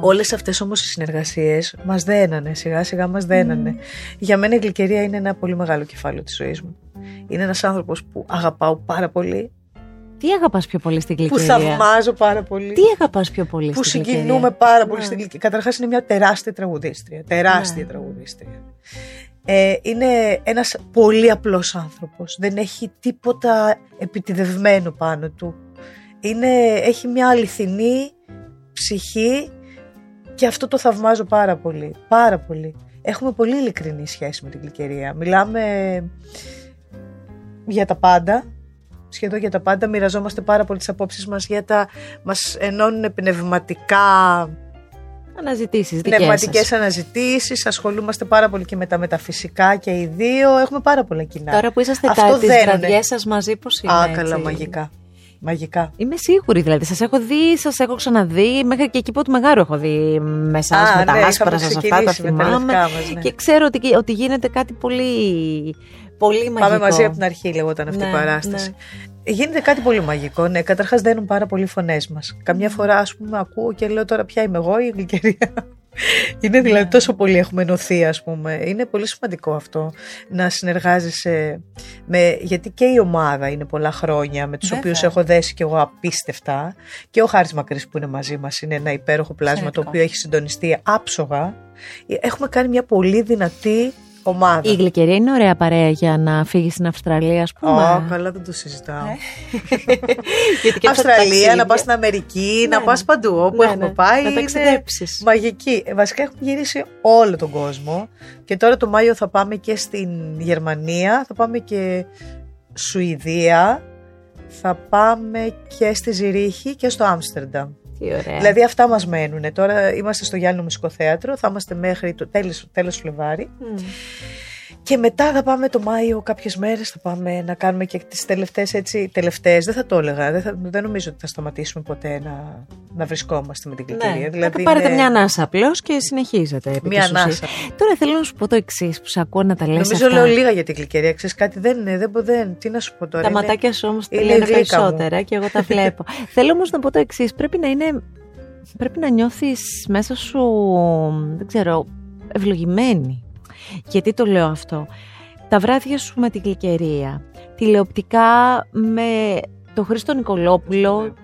Όλες αυτές όμως οι συνεργασίες μας δένανε, σιγά σιγά μας δένανε. Για μένα η Γλυκερία είναι ένα πολύ μεγάλο κεφάλαιο της ζωής μου. Είναι ένας άνθρωπος που αγαπάω πάρα πολύ, Τι αγαπάς πιο πολύ στην που γλυκερία; θαυμάζω πάρα πολύ. Τι αγαπάς πιο πολύ που στην γλυκερία; συγκινούμε πάρα πολύ Ναι. στην Γλυκερία. Καταρχάς είναι μια τεράστια τραγουδίστρια. Τεράστια Ναι. τραγουδίστρια. Ε, είναι ένας πολύ απλός άνθρωπος. Δεν έχει τίποτα επιτιδευμένο πάνω του. Είναι, έχει μια αληθινή ψυχή και αυτό το θαυμάζω πάρα πολύ. Πάρα πολύ. Έχουμε πολύ ειλικρινή σχέση με την Γλυκερία. Μιλάμε για τα πάντα, σχεδόν για τα πάντα. Μοιραζόμαστε πάρα πολύ τις απόψεις μας για τα... Μας ενώνουν πνευματικά, Αναζητήσεις δικές πνευματικές σας. αναζητήσεις. Ασχολούμαστε πάρα πολύ και με τα μεταφυσικά και οι δύο. Έχουμε πάρα πολλά κοινά. Τώρα που είσαστε Αυτό τα, τις δένουνε. βραδιές σας μαζί πώς είναι Α, έτσι; καλά, μαγικά. Μαγικά. Είμαι σίγουρη δηλαδή. Σας έχω δει, σας έχω ξαναδεί. Μέχρι και εκεί που του Μεγάρου έχω δει με εσάς, Α, με τα ναι, άσπρα είχαμε σας αυτά, τα ξεκινήσει με τα θυμάμαι. λευκά μας, ναι. Και ξέρω ότι, ότι γίνεται κάτι πολύ, πολύ μαγικό. Πάμε μαζί από την αρχή, λεγόταν αυτή Ναι, η παράσταση. Γίνεται κάτι πολύ μαγικό. Ναι, καταρχάς δένουν πάρα πολύ οι φωνές μας. Καμιά φορά, ας πούμε, ακούω και λέω τώρα πια είμαι εγώ ή η γλυκερία. Είναι δηλαδή τόσο πολύ έχουμε ενωθεί, ας πούμε. Είναι πολύ σημαντικό αυτό να συνεργάζεσαι με. Γιατί και η ομάδα είναι πολλά χρόνια με τους Βέβαια. οποίους έχω δέσει και εγώ απίστευτα. Και ο Χάρης Μακρύς που είναι μαζί μας είναι ένα υπέροχο πλάσμα το Εξαιρετικό. οποίο έχει συντονιστεί άψογα. Έχουμε κάνει μια πολύ δυνατή ομάδα. Η γλυκερία είναι ωραία παρέα για να φύγεις στην Αυστραλία, ας πούμε. Ω, καλά δεν το συζητάω. Γιατί και αυτά τα Αυστραλία, να ταξίδια. πας στην Αμερική, Ναι, να πας ναι. παντού. Όπου Ναι, έχουμε ναι. πάει Να είναι ταξιδέψεις. μαγική. Ε, Βασικά έχουμε γυρίσει όλο τον κόσμο και τώρα το Μάιο θα πάμε και στην Γερμανία, θα πάμε και Σουηδία, θα πάμε και στη Ζηρίχη και στο Άμστερνταμ. Τι ωραία. Δηλαδή αυτά μας μένουν. Τώρα είμαστε στο Γιάννη Μουσικό Θέατρο, θα είμαστε μέχρι το τέλος, τέλος Φλεβάρι. Μμ. Και μετά θα πάμε το Μάιο κάποιες μέρες, θα πάμε να κάνουμε και τις τελευταίες έτσι, τελευταίες, δεν θα το έλεγα, δεν, θα, δεν νομίζω ότι θα σταματήσουμε ποτέ να, να βρισκόμαστε με την κλικερία. Ναι. Δηλαδή Να πάρετε είναι μια ανάσα απλώς και συνεχίζετε. επί Μια της ουσίας. ανάσα. Τώρα θέλω να σου πω το εξής που σε ακούω να τα λες Νομίζω αυτά. λέω λίγα για την κλικερία, ξέρεις κάτι, δεν είναι, δεν, δεν, τι να σου πω τώρα. Τα είναι- ματάκια σου όμως τα είναι λένε η γλύκα μου. περισσότερα και εγώ τα βλέπω. Θέλω όμως να πω το εξής. Πρέπει να είναι. Πρέπει να νιώθεις μέσα σου. Δεν ξέρω. Ευλογημένη. Γιατί το λέω αυτό. Τα βράδια σου με την κλικερία. Τηλεοπτικά με τον Χρήστο Νικολόπουλο.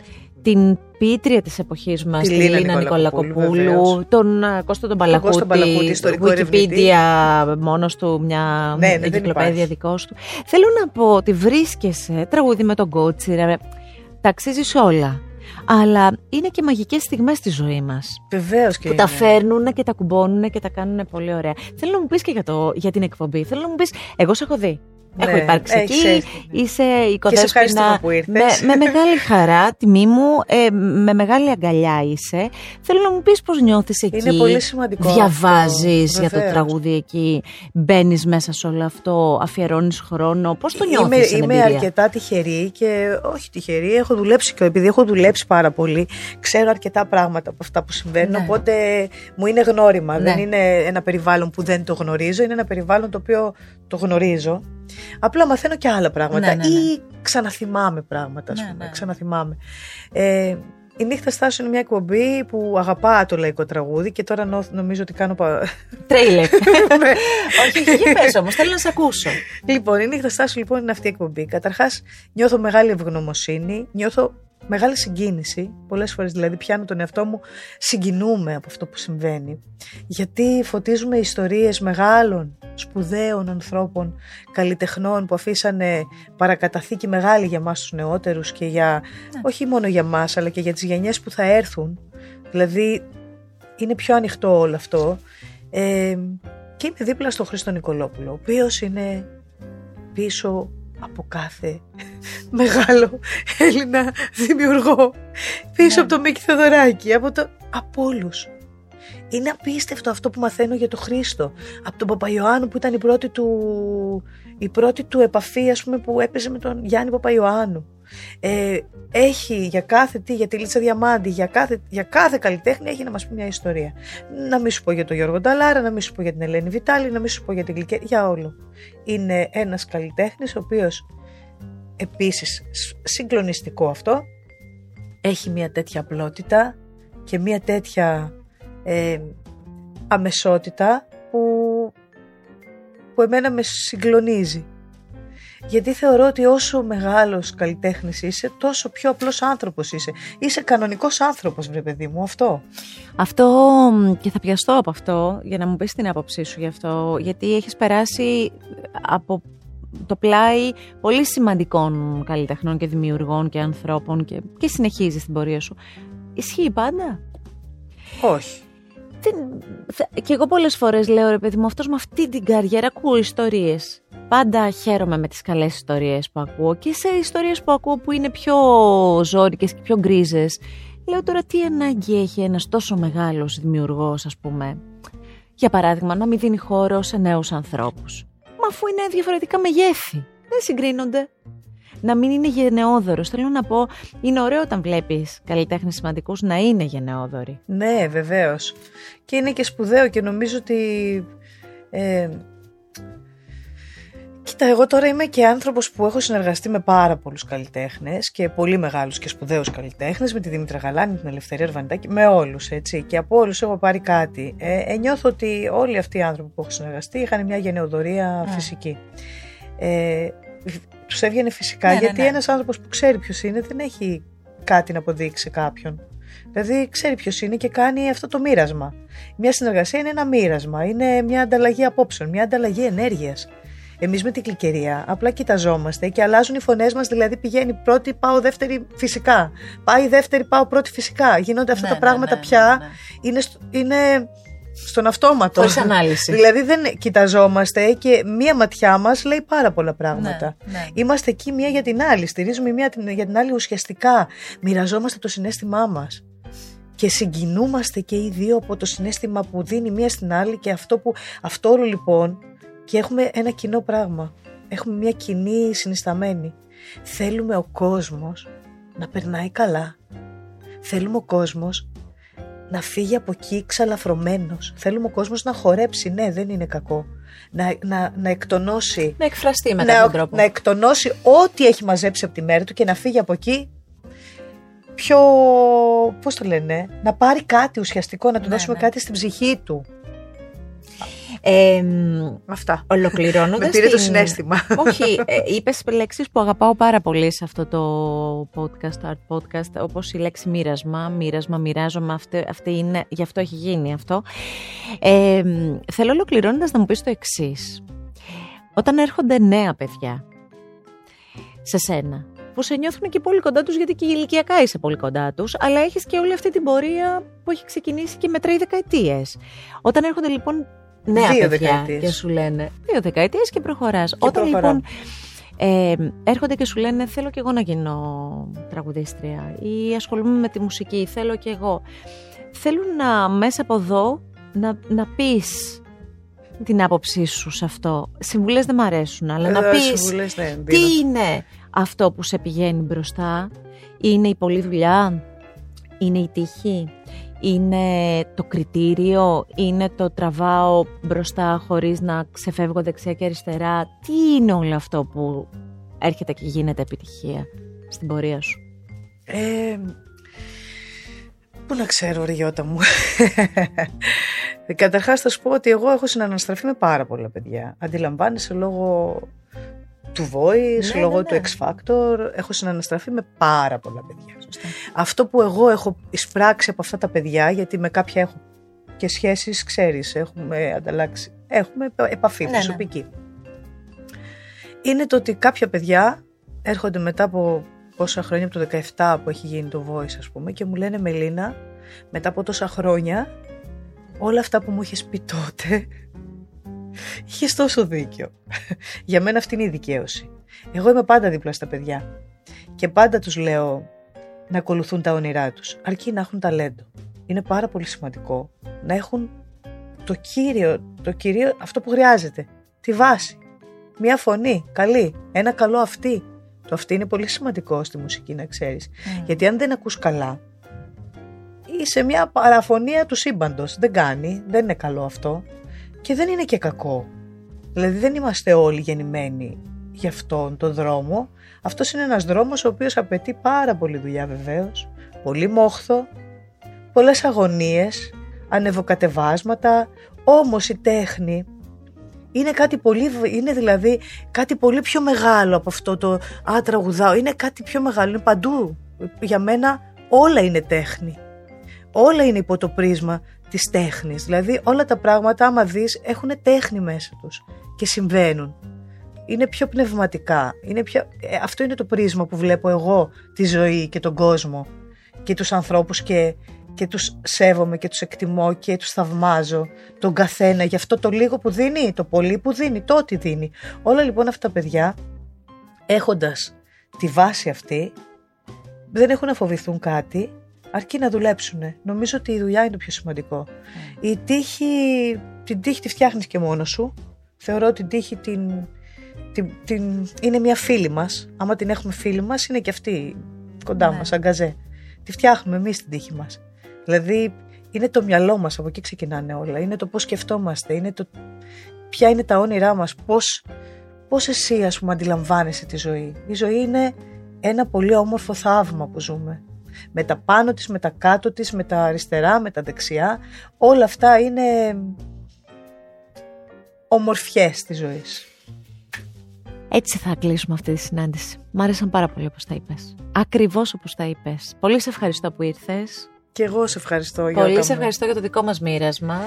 Την πίτρια της εποχής μας, Τη τη Λίνα Λίνα Νικολακοπούλου, Νικολακοπούλου, βεβαίως. τον α, Κώστα τον Παλακούτη, Κώστα Παλακούτη, ιστορικό ερευνητή. Wikipedia μόνος του, μια Ναι, ναι, δεν εγκυκλοπαίδεια υπάρχει. δικός του. Θέλω να πω ότι βρίσκεσαι τραγούδι με τον Κότσιρα, τα αξίζεις όλα. Αλλά είναι και μαγικές στιγμές στη ζωή μας. Βεβαίως και Που τα είναι. φέρνουν και τα κουμπώνουν και τα κάνουν πολύ ωραία. Θέλω να μου πεις και για, το, για την εκπομπή. Θέλω να μου πεις, εγώ σε έχω δει. Ναι, έχω υπάρξει έχεις εκεί, έρθει, ναι. είσαι η Και σε ευχαριστούμε κοδέσποινα. που ήρθες. Με, με μεγάλη χαρά, τιμή μου, ε, με μεγάλη αγκαλιά είσαι. Θέλω να μου πεις πώς νιώθεις εκεί. Είναι πολύ σημαντικό Διαβάζεις αυτό, για το βεβαίως. τραγούδι εκεί, μπαίνεις μέσα σε όλο αυτό, αφιερώνεις χρόνο. Πώς το νιώθεις Είμαι, σαν είμαι εμπειρία; αρκετά τυχερή και όχι τυχερή, έχω δουλέψει και επειδή έχω δουλέψει πάρα πολύ, ξέρω αρκετά πράγματα από αυτά που συμβαίνουν. Ναι. Οπότε μου είναι γνώριμα. Ναι. Δεν είναι ένα περιβάλλον που δεν το γνωρίζω, είναι ένα περιβάλλον το οποίο το γνωρίζω. Απλά μαθαίνω και άλλα πράγματα Ναι, ναι, ναι. ή ξαναθυμάμαι πράγματα, ας Ναι, πούμε. ναι. Ξαναθυμάμαι. Ε, η νύχτα στάσου είναι μια εκπομπή που αγαπά το λαϊκό τραγούδι και τώρα νο- νομίζω ότι κάνω. πα- Τρέιλερ. όχι, όχι, για πες όμως, θέλω να σε ακούσω. Λοιπόν, η νύχτα στάσου λοιπόν είναι αυτή η εκπομπή. Καταρχάς, νιώθω μεγάλη ευγνωμοσύνη, νιώθω μεγάλη συγκίνηση. Πολλές φορές δηλαδή πιάνω τον εαυτό μου, συγκινούμε από αυτό που συμβαίνει. Γιατί φωτίζουμε ιστορίες μεγάλων, σπουδαίων ανθρώπων, καλλιτεχνών που αφήσανε παρακαταθήκη μεγάλη για μας τους νεότερους και για, όχι μόνο για μας, αλλά και για τις γενιές που θα έρθουν. Δηλαδή, είναι πιο ανοιχτό όλο αυτό. Ε, και είμαι δίπλα στον Χρήστο Νικολόπουλο, ο οποίος είναι πίσω από κάθε μεγάλο Έλληνα δημιουργό. Πίσω από το Μίκη Θεοδωράκη, από, το, από όλους. Είναι απίστευτο αυτό που μαθαίνω για τον Χρήστο. Από τον Παπαϊωάννου που ήταν η πρώτη του, η πρώτη του επαφή ας πούμε, που έπαιζε με τον Γιάννη Παπαϊωάννου. Ε, έχει για κάθε τι, για τη Λίτσα Διαμάντη, για κάθε, για κάθε καλλιτέχνη έχει να μας πει μια ιστορία. Να μην σου πω για τον Γιώργο Νταλάρα, να μην σου πω για την Ελένη Βιτάλη, να μην σου πω για την Γλυκέ, για όλο. Είναι ένας καλλιτέχνης ο οποίος επίσης σ- συγκλονιστικό αυτό, έχει μια τέτοια απλότητα και μια τέτοια ε, αμεσότητα που, που εμένα με συγκλονίζει. Γιατί θεωρώ ότι όσο μεγάλος καλλιτέχνης είσαι, τόσο πιο απλός άνθρωπος είσαι. Είσαι κανονικός άνθρωπος, βρε παιδί μου, αυτό. Αυτό μ, και θα πιαστώ από αυτό για να μου πεις την άποψή σου γι' αυτό γιατί έχεις περάσει από το πλάι πολύ σημαντικών καλλιτεχνών και δημιουργών και ανθρώπων και, και συνεχίζεις την πορεία σου. Ισχύει πάντα; Όχι. Δεν, θα- και εγώ πολλές φορές λέω ρε παιδί μου αυτός με αυτή την καριέρα ακούω ιστορίες. Πάντα χαίρομαι με τις καλές ιστορίες που ακούω και σε ιστορίες που ακούω που είναι πιο ζώρικες και πιο γκρίζες. Λέω τώρα τι ανάγκη έχει ένας τόσο μεγάλος δημιουργός ας πούμε; Για παράδειγμα να μην δίνει χώρο σε νέους ανθρώπους. Μα αφού είναι διαφορετικά μεγέθη. Δεν συγκρίνονται. Να μην είναι γενναιόδωρος. Θέλω να πω, είναι ωραίο όταν βλέπεις καλλιτέχνες σημαντικούς να είναι γενναιόδωροι. Ναι, βεβαίως. Και είναι και σπουδαίο και νομίζω ότι... Ε, Κοίτα, εγώ τώρα είμαι και άνθρωπος που έχω συνεργαστεί με πάρα πολλούς καλλιτέχνες και πολύ μεγάλους και σπουδαίους καλλιτέχνες, με τη Δήμητρα Γαλάνη, την Ελευθερία Ρβανιτάκη, με όλους έτσι. Και από όλους έχω πάρει κάτι. Ε, ε, νιώθω ότι όλοι αυτοί οι άνθρωποι που έχω συνεργαστεί είχαν μια γενεοδορία φυσική. Ε, τους έβγαινε φυσικά, Ναι, ναι, γιατί ναι. ένας άνθρωπος που ξέρει ποιος είναι δεν έχει κάτι να αποδείξει κάποιον. Δηλαδή ξέρει ποιος είναι και κάνει αυτό το μοίρασμα. Μια συνεργασία είναι ένα μοίρασμα, είναι μια ανταλλαγή απόψεων, μια ανταλλαγή ενέργειας. Εμείς με την κλικερία απλά κοιταζόμαστε και αλλάζουν οι φωνές μας. Δηλαδή πηγαίνει πρώτη, πάω δεύτερη φυσικά. Πάει δεύτερη, πάω πρώτη φυσικά. Γίνονται αυτά Ναι, τα ναι, πράγματα ναι, πια. ναι, ναι. Είναι, στο- είναι στον αυτόματο. Χωρίς ανάλυση. δηλαδή δεν κοιταζόμαστε και μία ματιά μας λέει πάρα πολλά πράγματα. Ναι, ναι. Είμαστε εκεί μία για την άλλη. Στηρίζουμε μία την- για την άλλη ουσιαστικά. Μοιραζόμαστε το συνέστημά μας. Και συγκινούμαστε και οι δύο από το συνέστημα που δίνει μία στην άλλη και αυτό που. Αυτό όλο λοιπόν. Και έχουμε ένα κοινό πράγμα. Έχουμε μία κοινή συνισταμένη. Θέλουμε ο κόσμος να περνάει καλά. Θέλουμε ο κόσμος να φύγει από εκεί ξαλαφρωμένος. Θέλουμε ο κόσμος να χορέψει. Ναι, δεν είναι κακό. Να, να, να εκτονώσει Να εκφραστεί με να, κάποιον τρόπο. να εκτονώσει ό,τι έχει μαζέψει από τη μέρα του και να φύγει από εκεί πιο, πώς το λένε, να πάρει κάτι ουσιαστικό, να του Ναι, δώσουμε ναι. κάτι στην ψυχή του. Ε, μ, Αυτά. Ολοκληρώνοντας. Με πήρε το συνέστημα. Όχι, ε, είπες λέξεις που αγαπάω πάρα πολύ σε αυτό το podcast, art podcast, όπως η λέξη μοίρασμα. Μοίρασμα, μοιράζομαι. Αυτή, αυτή είναι, γι' αυτό έχει γίνει αυτό. Ε, μ, θέλω ολοκληρώνοντας να μου πεις το εξής. Όταν έρχονται νέα παιδιά σε σένα, που σε νιώθουν και πολύ κοντά τους γιατί και ηλικιακά είσαι πολύ κοντά τους, αλλά έχεις και όλη αυτή την πορεία που έχει ξεκινήσει και μετράει δεκαετίες. Όταν έρχονται λοιπόν νέα Δύο παιδιά δεκαετίες. και σου λένε δύο δεκαετίες και προχωράς. Όταν προχωράω. λοιπόν ε, έρχονται και σου λένε θέλω και εγώ να γίνω τραγουδίστρια ή ασχολούμαι με τη μουσική, θέλω και εγώ. Θέλουν να μέσα από εδώ να, να πεις την άποψή σου σε αυτό. Συμβουλές δεν μ' αρέσουν, αλλά να Ε, πεις συμβουλές, ναι, τι δίνω. είναι αυτό που σε πηγαίνει μπροστά; Είναι η πολλή δουλειά, είναι η τύχη, είναι το κριτήριο, είναι το τραβάω μπροστά χωρίς να ξεφεύγω δεξιά και αριστερά. Τι είναι όλο αυτό που έρχεται και γίνεται επιτυχία στην πορεία σου; Ε, πού να ξέρω, ρε Γιώτα μου. Καταρχάς, θα σου πω ότι εγώ έχω συναναστραφεί με πάρα πολλά παιδιά. Αντιλαμβάνεσαι λόγω του Voice, Ναι, λόγω ναι, του ναι. X Factor. Έχω συναναστραφεί με πάρα πολλά παιδιά. Αυτό που εγώ έχω εισπράξει από αυτά τα παιδιά, γιατί με κάποια έχω και σχέσεις, ξέρεις, έχουμε ανταλλάξει, έχουμε επαφή Ναι, ναι. προσωπική. Είναι το ότι κάποια παιδιά έρχονται μετά από πόσα χρόνια, από το 17 που έχει γίνει το Voice ας πούμε και μου λένε Μελίνα, μετά από τόσα χρόνια, όλα αυτά που μου είχες πει τότε, είχες τόσο δίκιο. Για μένα αυτή είναι η δικαίωση. Εγώ είμαι πάντα δίπλα στα παιδιά και πάντα τους λέω να ακολουθούν τα όνειρά τους, αρκεί να έχουν ταλέντο. Είναι πάρα πολύ σημαντικό να έχουν το κύριο, το κυρίω αυτό που χρειάζεται, τη βάση. Μια φωνή, καλή, ένα καλό αυτή. Το αυτή είναι πολύ σημαντικό στη μουσική να ξέρεις. Γιατί αν δεν ακούς καλά, είσαι μια παραφωνία του σύμπαντος. Δεν κάνει, δεν είναι καλό αυτό και δεν είναι και κακό. Δηλαδή δεν είμαστε όλοι γεννημένοι για αυτόν τον δρόμο. Αυτός είναι ένας δρόμος ο οποίος απαιτεί πάρα πολύ δουλειά βεβαίως, πολύ μόχθο, πολλές αγωνίες, ανεβοκατεβάσματα, όμως η τέχνη είναι κάτι πολύ, είναι δηλαδή κάτι πολύ πιο μεγάλο από αυτό το «Α, τραγουδάω». Είναι κάτι πιο μεγάλο, είναι παντού. Για μένα όλα είναι τέχνη. Όλα είναι υπό το πρίσμα της τέχνης. Δηλαδή όλα τα πράγματα άμα δεις έχουν τέχνη μέσα τους και συμβαίνουν. Είναι πιο πνευματικά. Είναι πιο... ε, αυτό είναι το πρίσμα που βλέπω εγώ τη ζωή και τον κόσμο και τους ανθρώπους και, και τους σέβομαι και τους εκτιμώ και τους θαυμάζω τον καθένα για αυτό το λίγο που δίνει, το πολύ που δίνει, το ότι δίνει. Όλα λοιπόν αυτά τα παιδιά έχοντας τη βάση αυτή δεν έχουν να φοβηθούν κάτι αρκεί να δουλέψουν. Νομίζω ότι η δουλειά είναι το πιο σημαντικό. Η τύχη, την τύχη τη φτιάχνεις και μόνος σου. Θεωρώ την τύχη την, την, την, είναι μια φίλη μας. Άμα την έχουμε φίλη μας είναι και αυτή κοντά Ναι. μας, αγκαζέ. Τη φτιάχνουμε εμείς την τύχη μας. Δηλαδή είναι το μυαλό μας, από εκεί ξεκινάνε όλα. Είναι το πώς σκεφτόμαστε, είναι το ποια είναι τα όνειρά μας, πώς, πώς εσύ ας πούμε αντιλαμβάνεσαι τη ζωή. Η ζωή είναι ένα πολύ όμορφο θαύμα που ζούμε. Με τα πάνω της, με τα κάτω της, με τα αριστερά, με τα δεξιά. Όλα αυτά είναι ομορφιές της ζωής. Έτσι θα κλείσουμε αυτή τη συνάντηση. Μ' άρεσαν πάρα πολύ όπως τα είπες. Ακριβώς όπως τα είπες. Πολύ σε ευχαριστώ που ήρθες. Και εγώ σε ευχαριστώ. Πολύ Γιώτα σε μου. ευχαριστώ για το δικό μας μοίρασμα.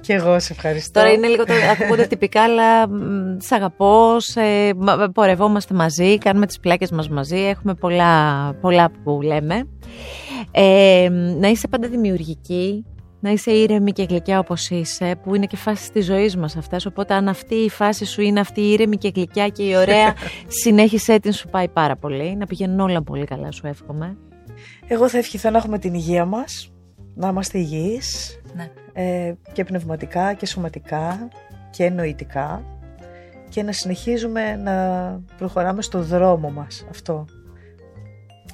Και εγώ σε ευχαριστώ. Τώρα είναι λίγο το ακούγονται τυπικά, αλλά μ, σ' αγαπώ, σε, μα- πορευόμαστε μαζί, κάνουμε τις πλάκες μας μαζί, έχουμε πολλά, πολλά που λέμε. Ε, να είσαι πάντα δημιουργική, να είσαι ήρεμη και γλυκιά όπως είσαι, που είναι και φάση της ζωής μας αυτές, οπότε αν αυτή η φάση σου είναι αυτή η ήρεμη και γλυκιά και η ωραία, συνέχισε την σου πάει πάρα πολύ, να πηγαίνουν όλα πολύ καλά σου εύχομαι. Εγώ θα ευχηθώ να έχουμε την υγεία μας, να είμαστε υγιείς Ναι. Ε, και πνευματικά και σωματικά και νοητικά και να συνεχίζουμε να προχωράμε στο δρόμο μας αυτό.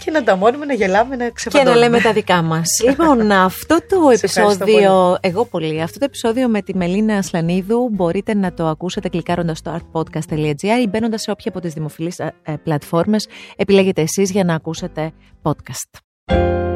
Και να ανταμώνουμε, να γελάμε, να Και ξεπαντώνουμε. να λέμε τα δικά μας. λοιπόν, αυτό το Σε ευχαριστώ επεισόδιο. Εγώ πολύ. Αυτό το επεισόδιο με τη Μελίνα Ασλανίδου μπορείτε να το ακούσετε κλικάροντας στο artpodcast.gr ή μπαίνοντας σε όποια από τις δημοφιλείς πλατφόρμες επιλέγετε εσείς για να ακούσετε podcast.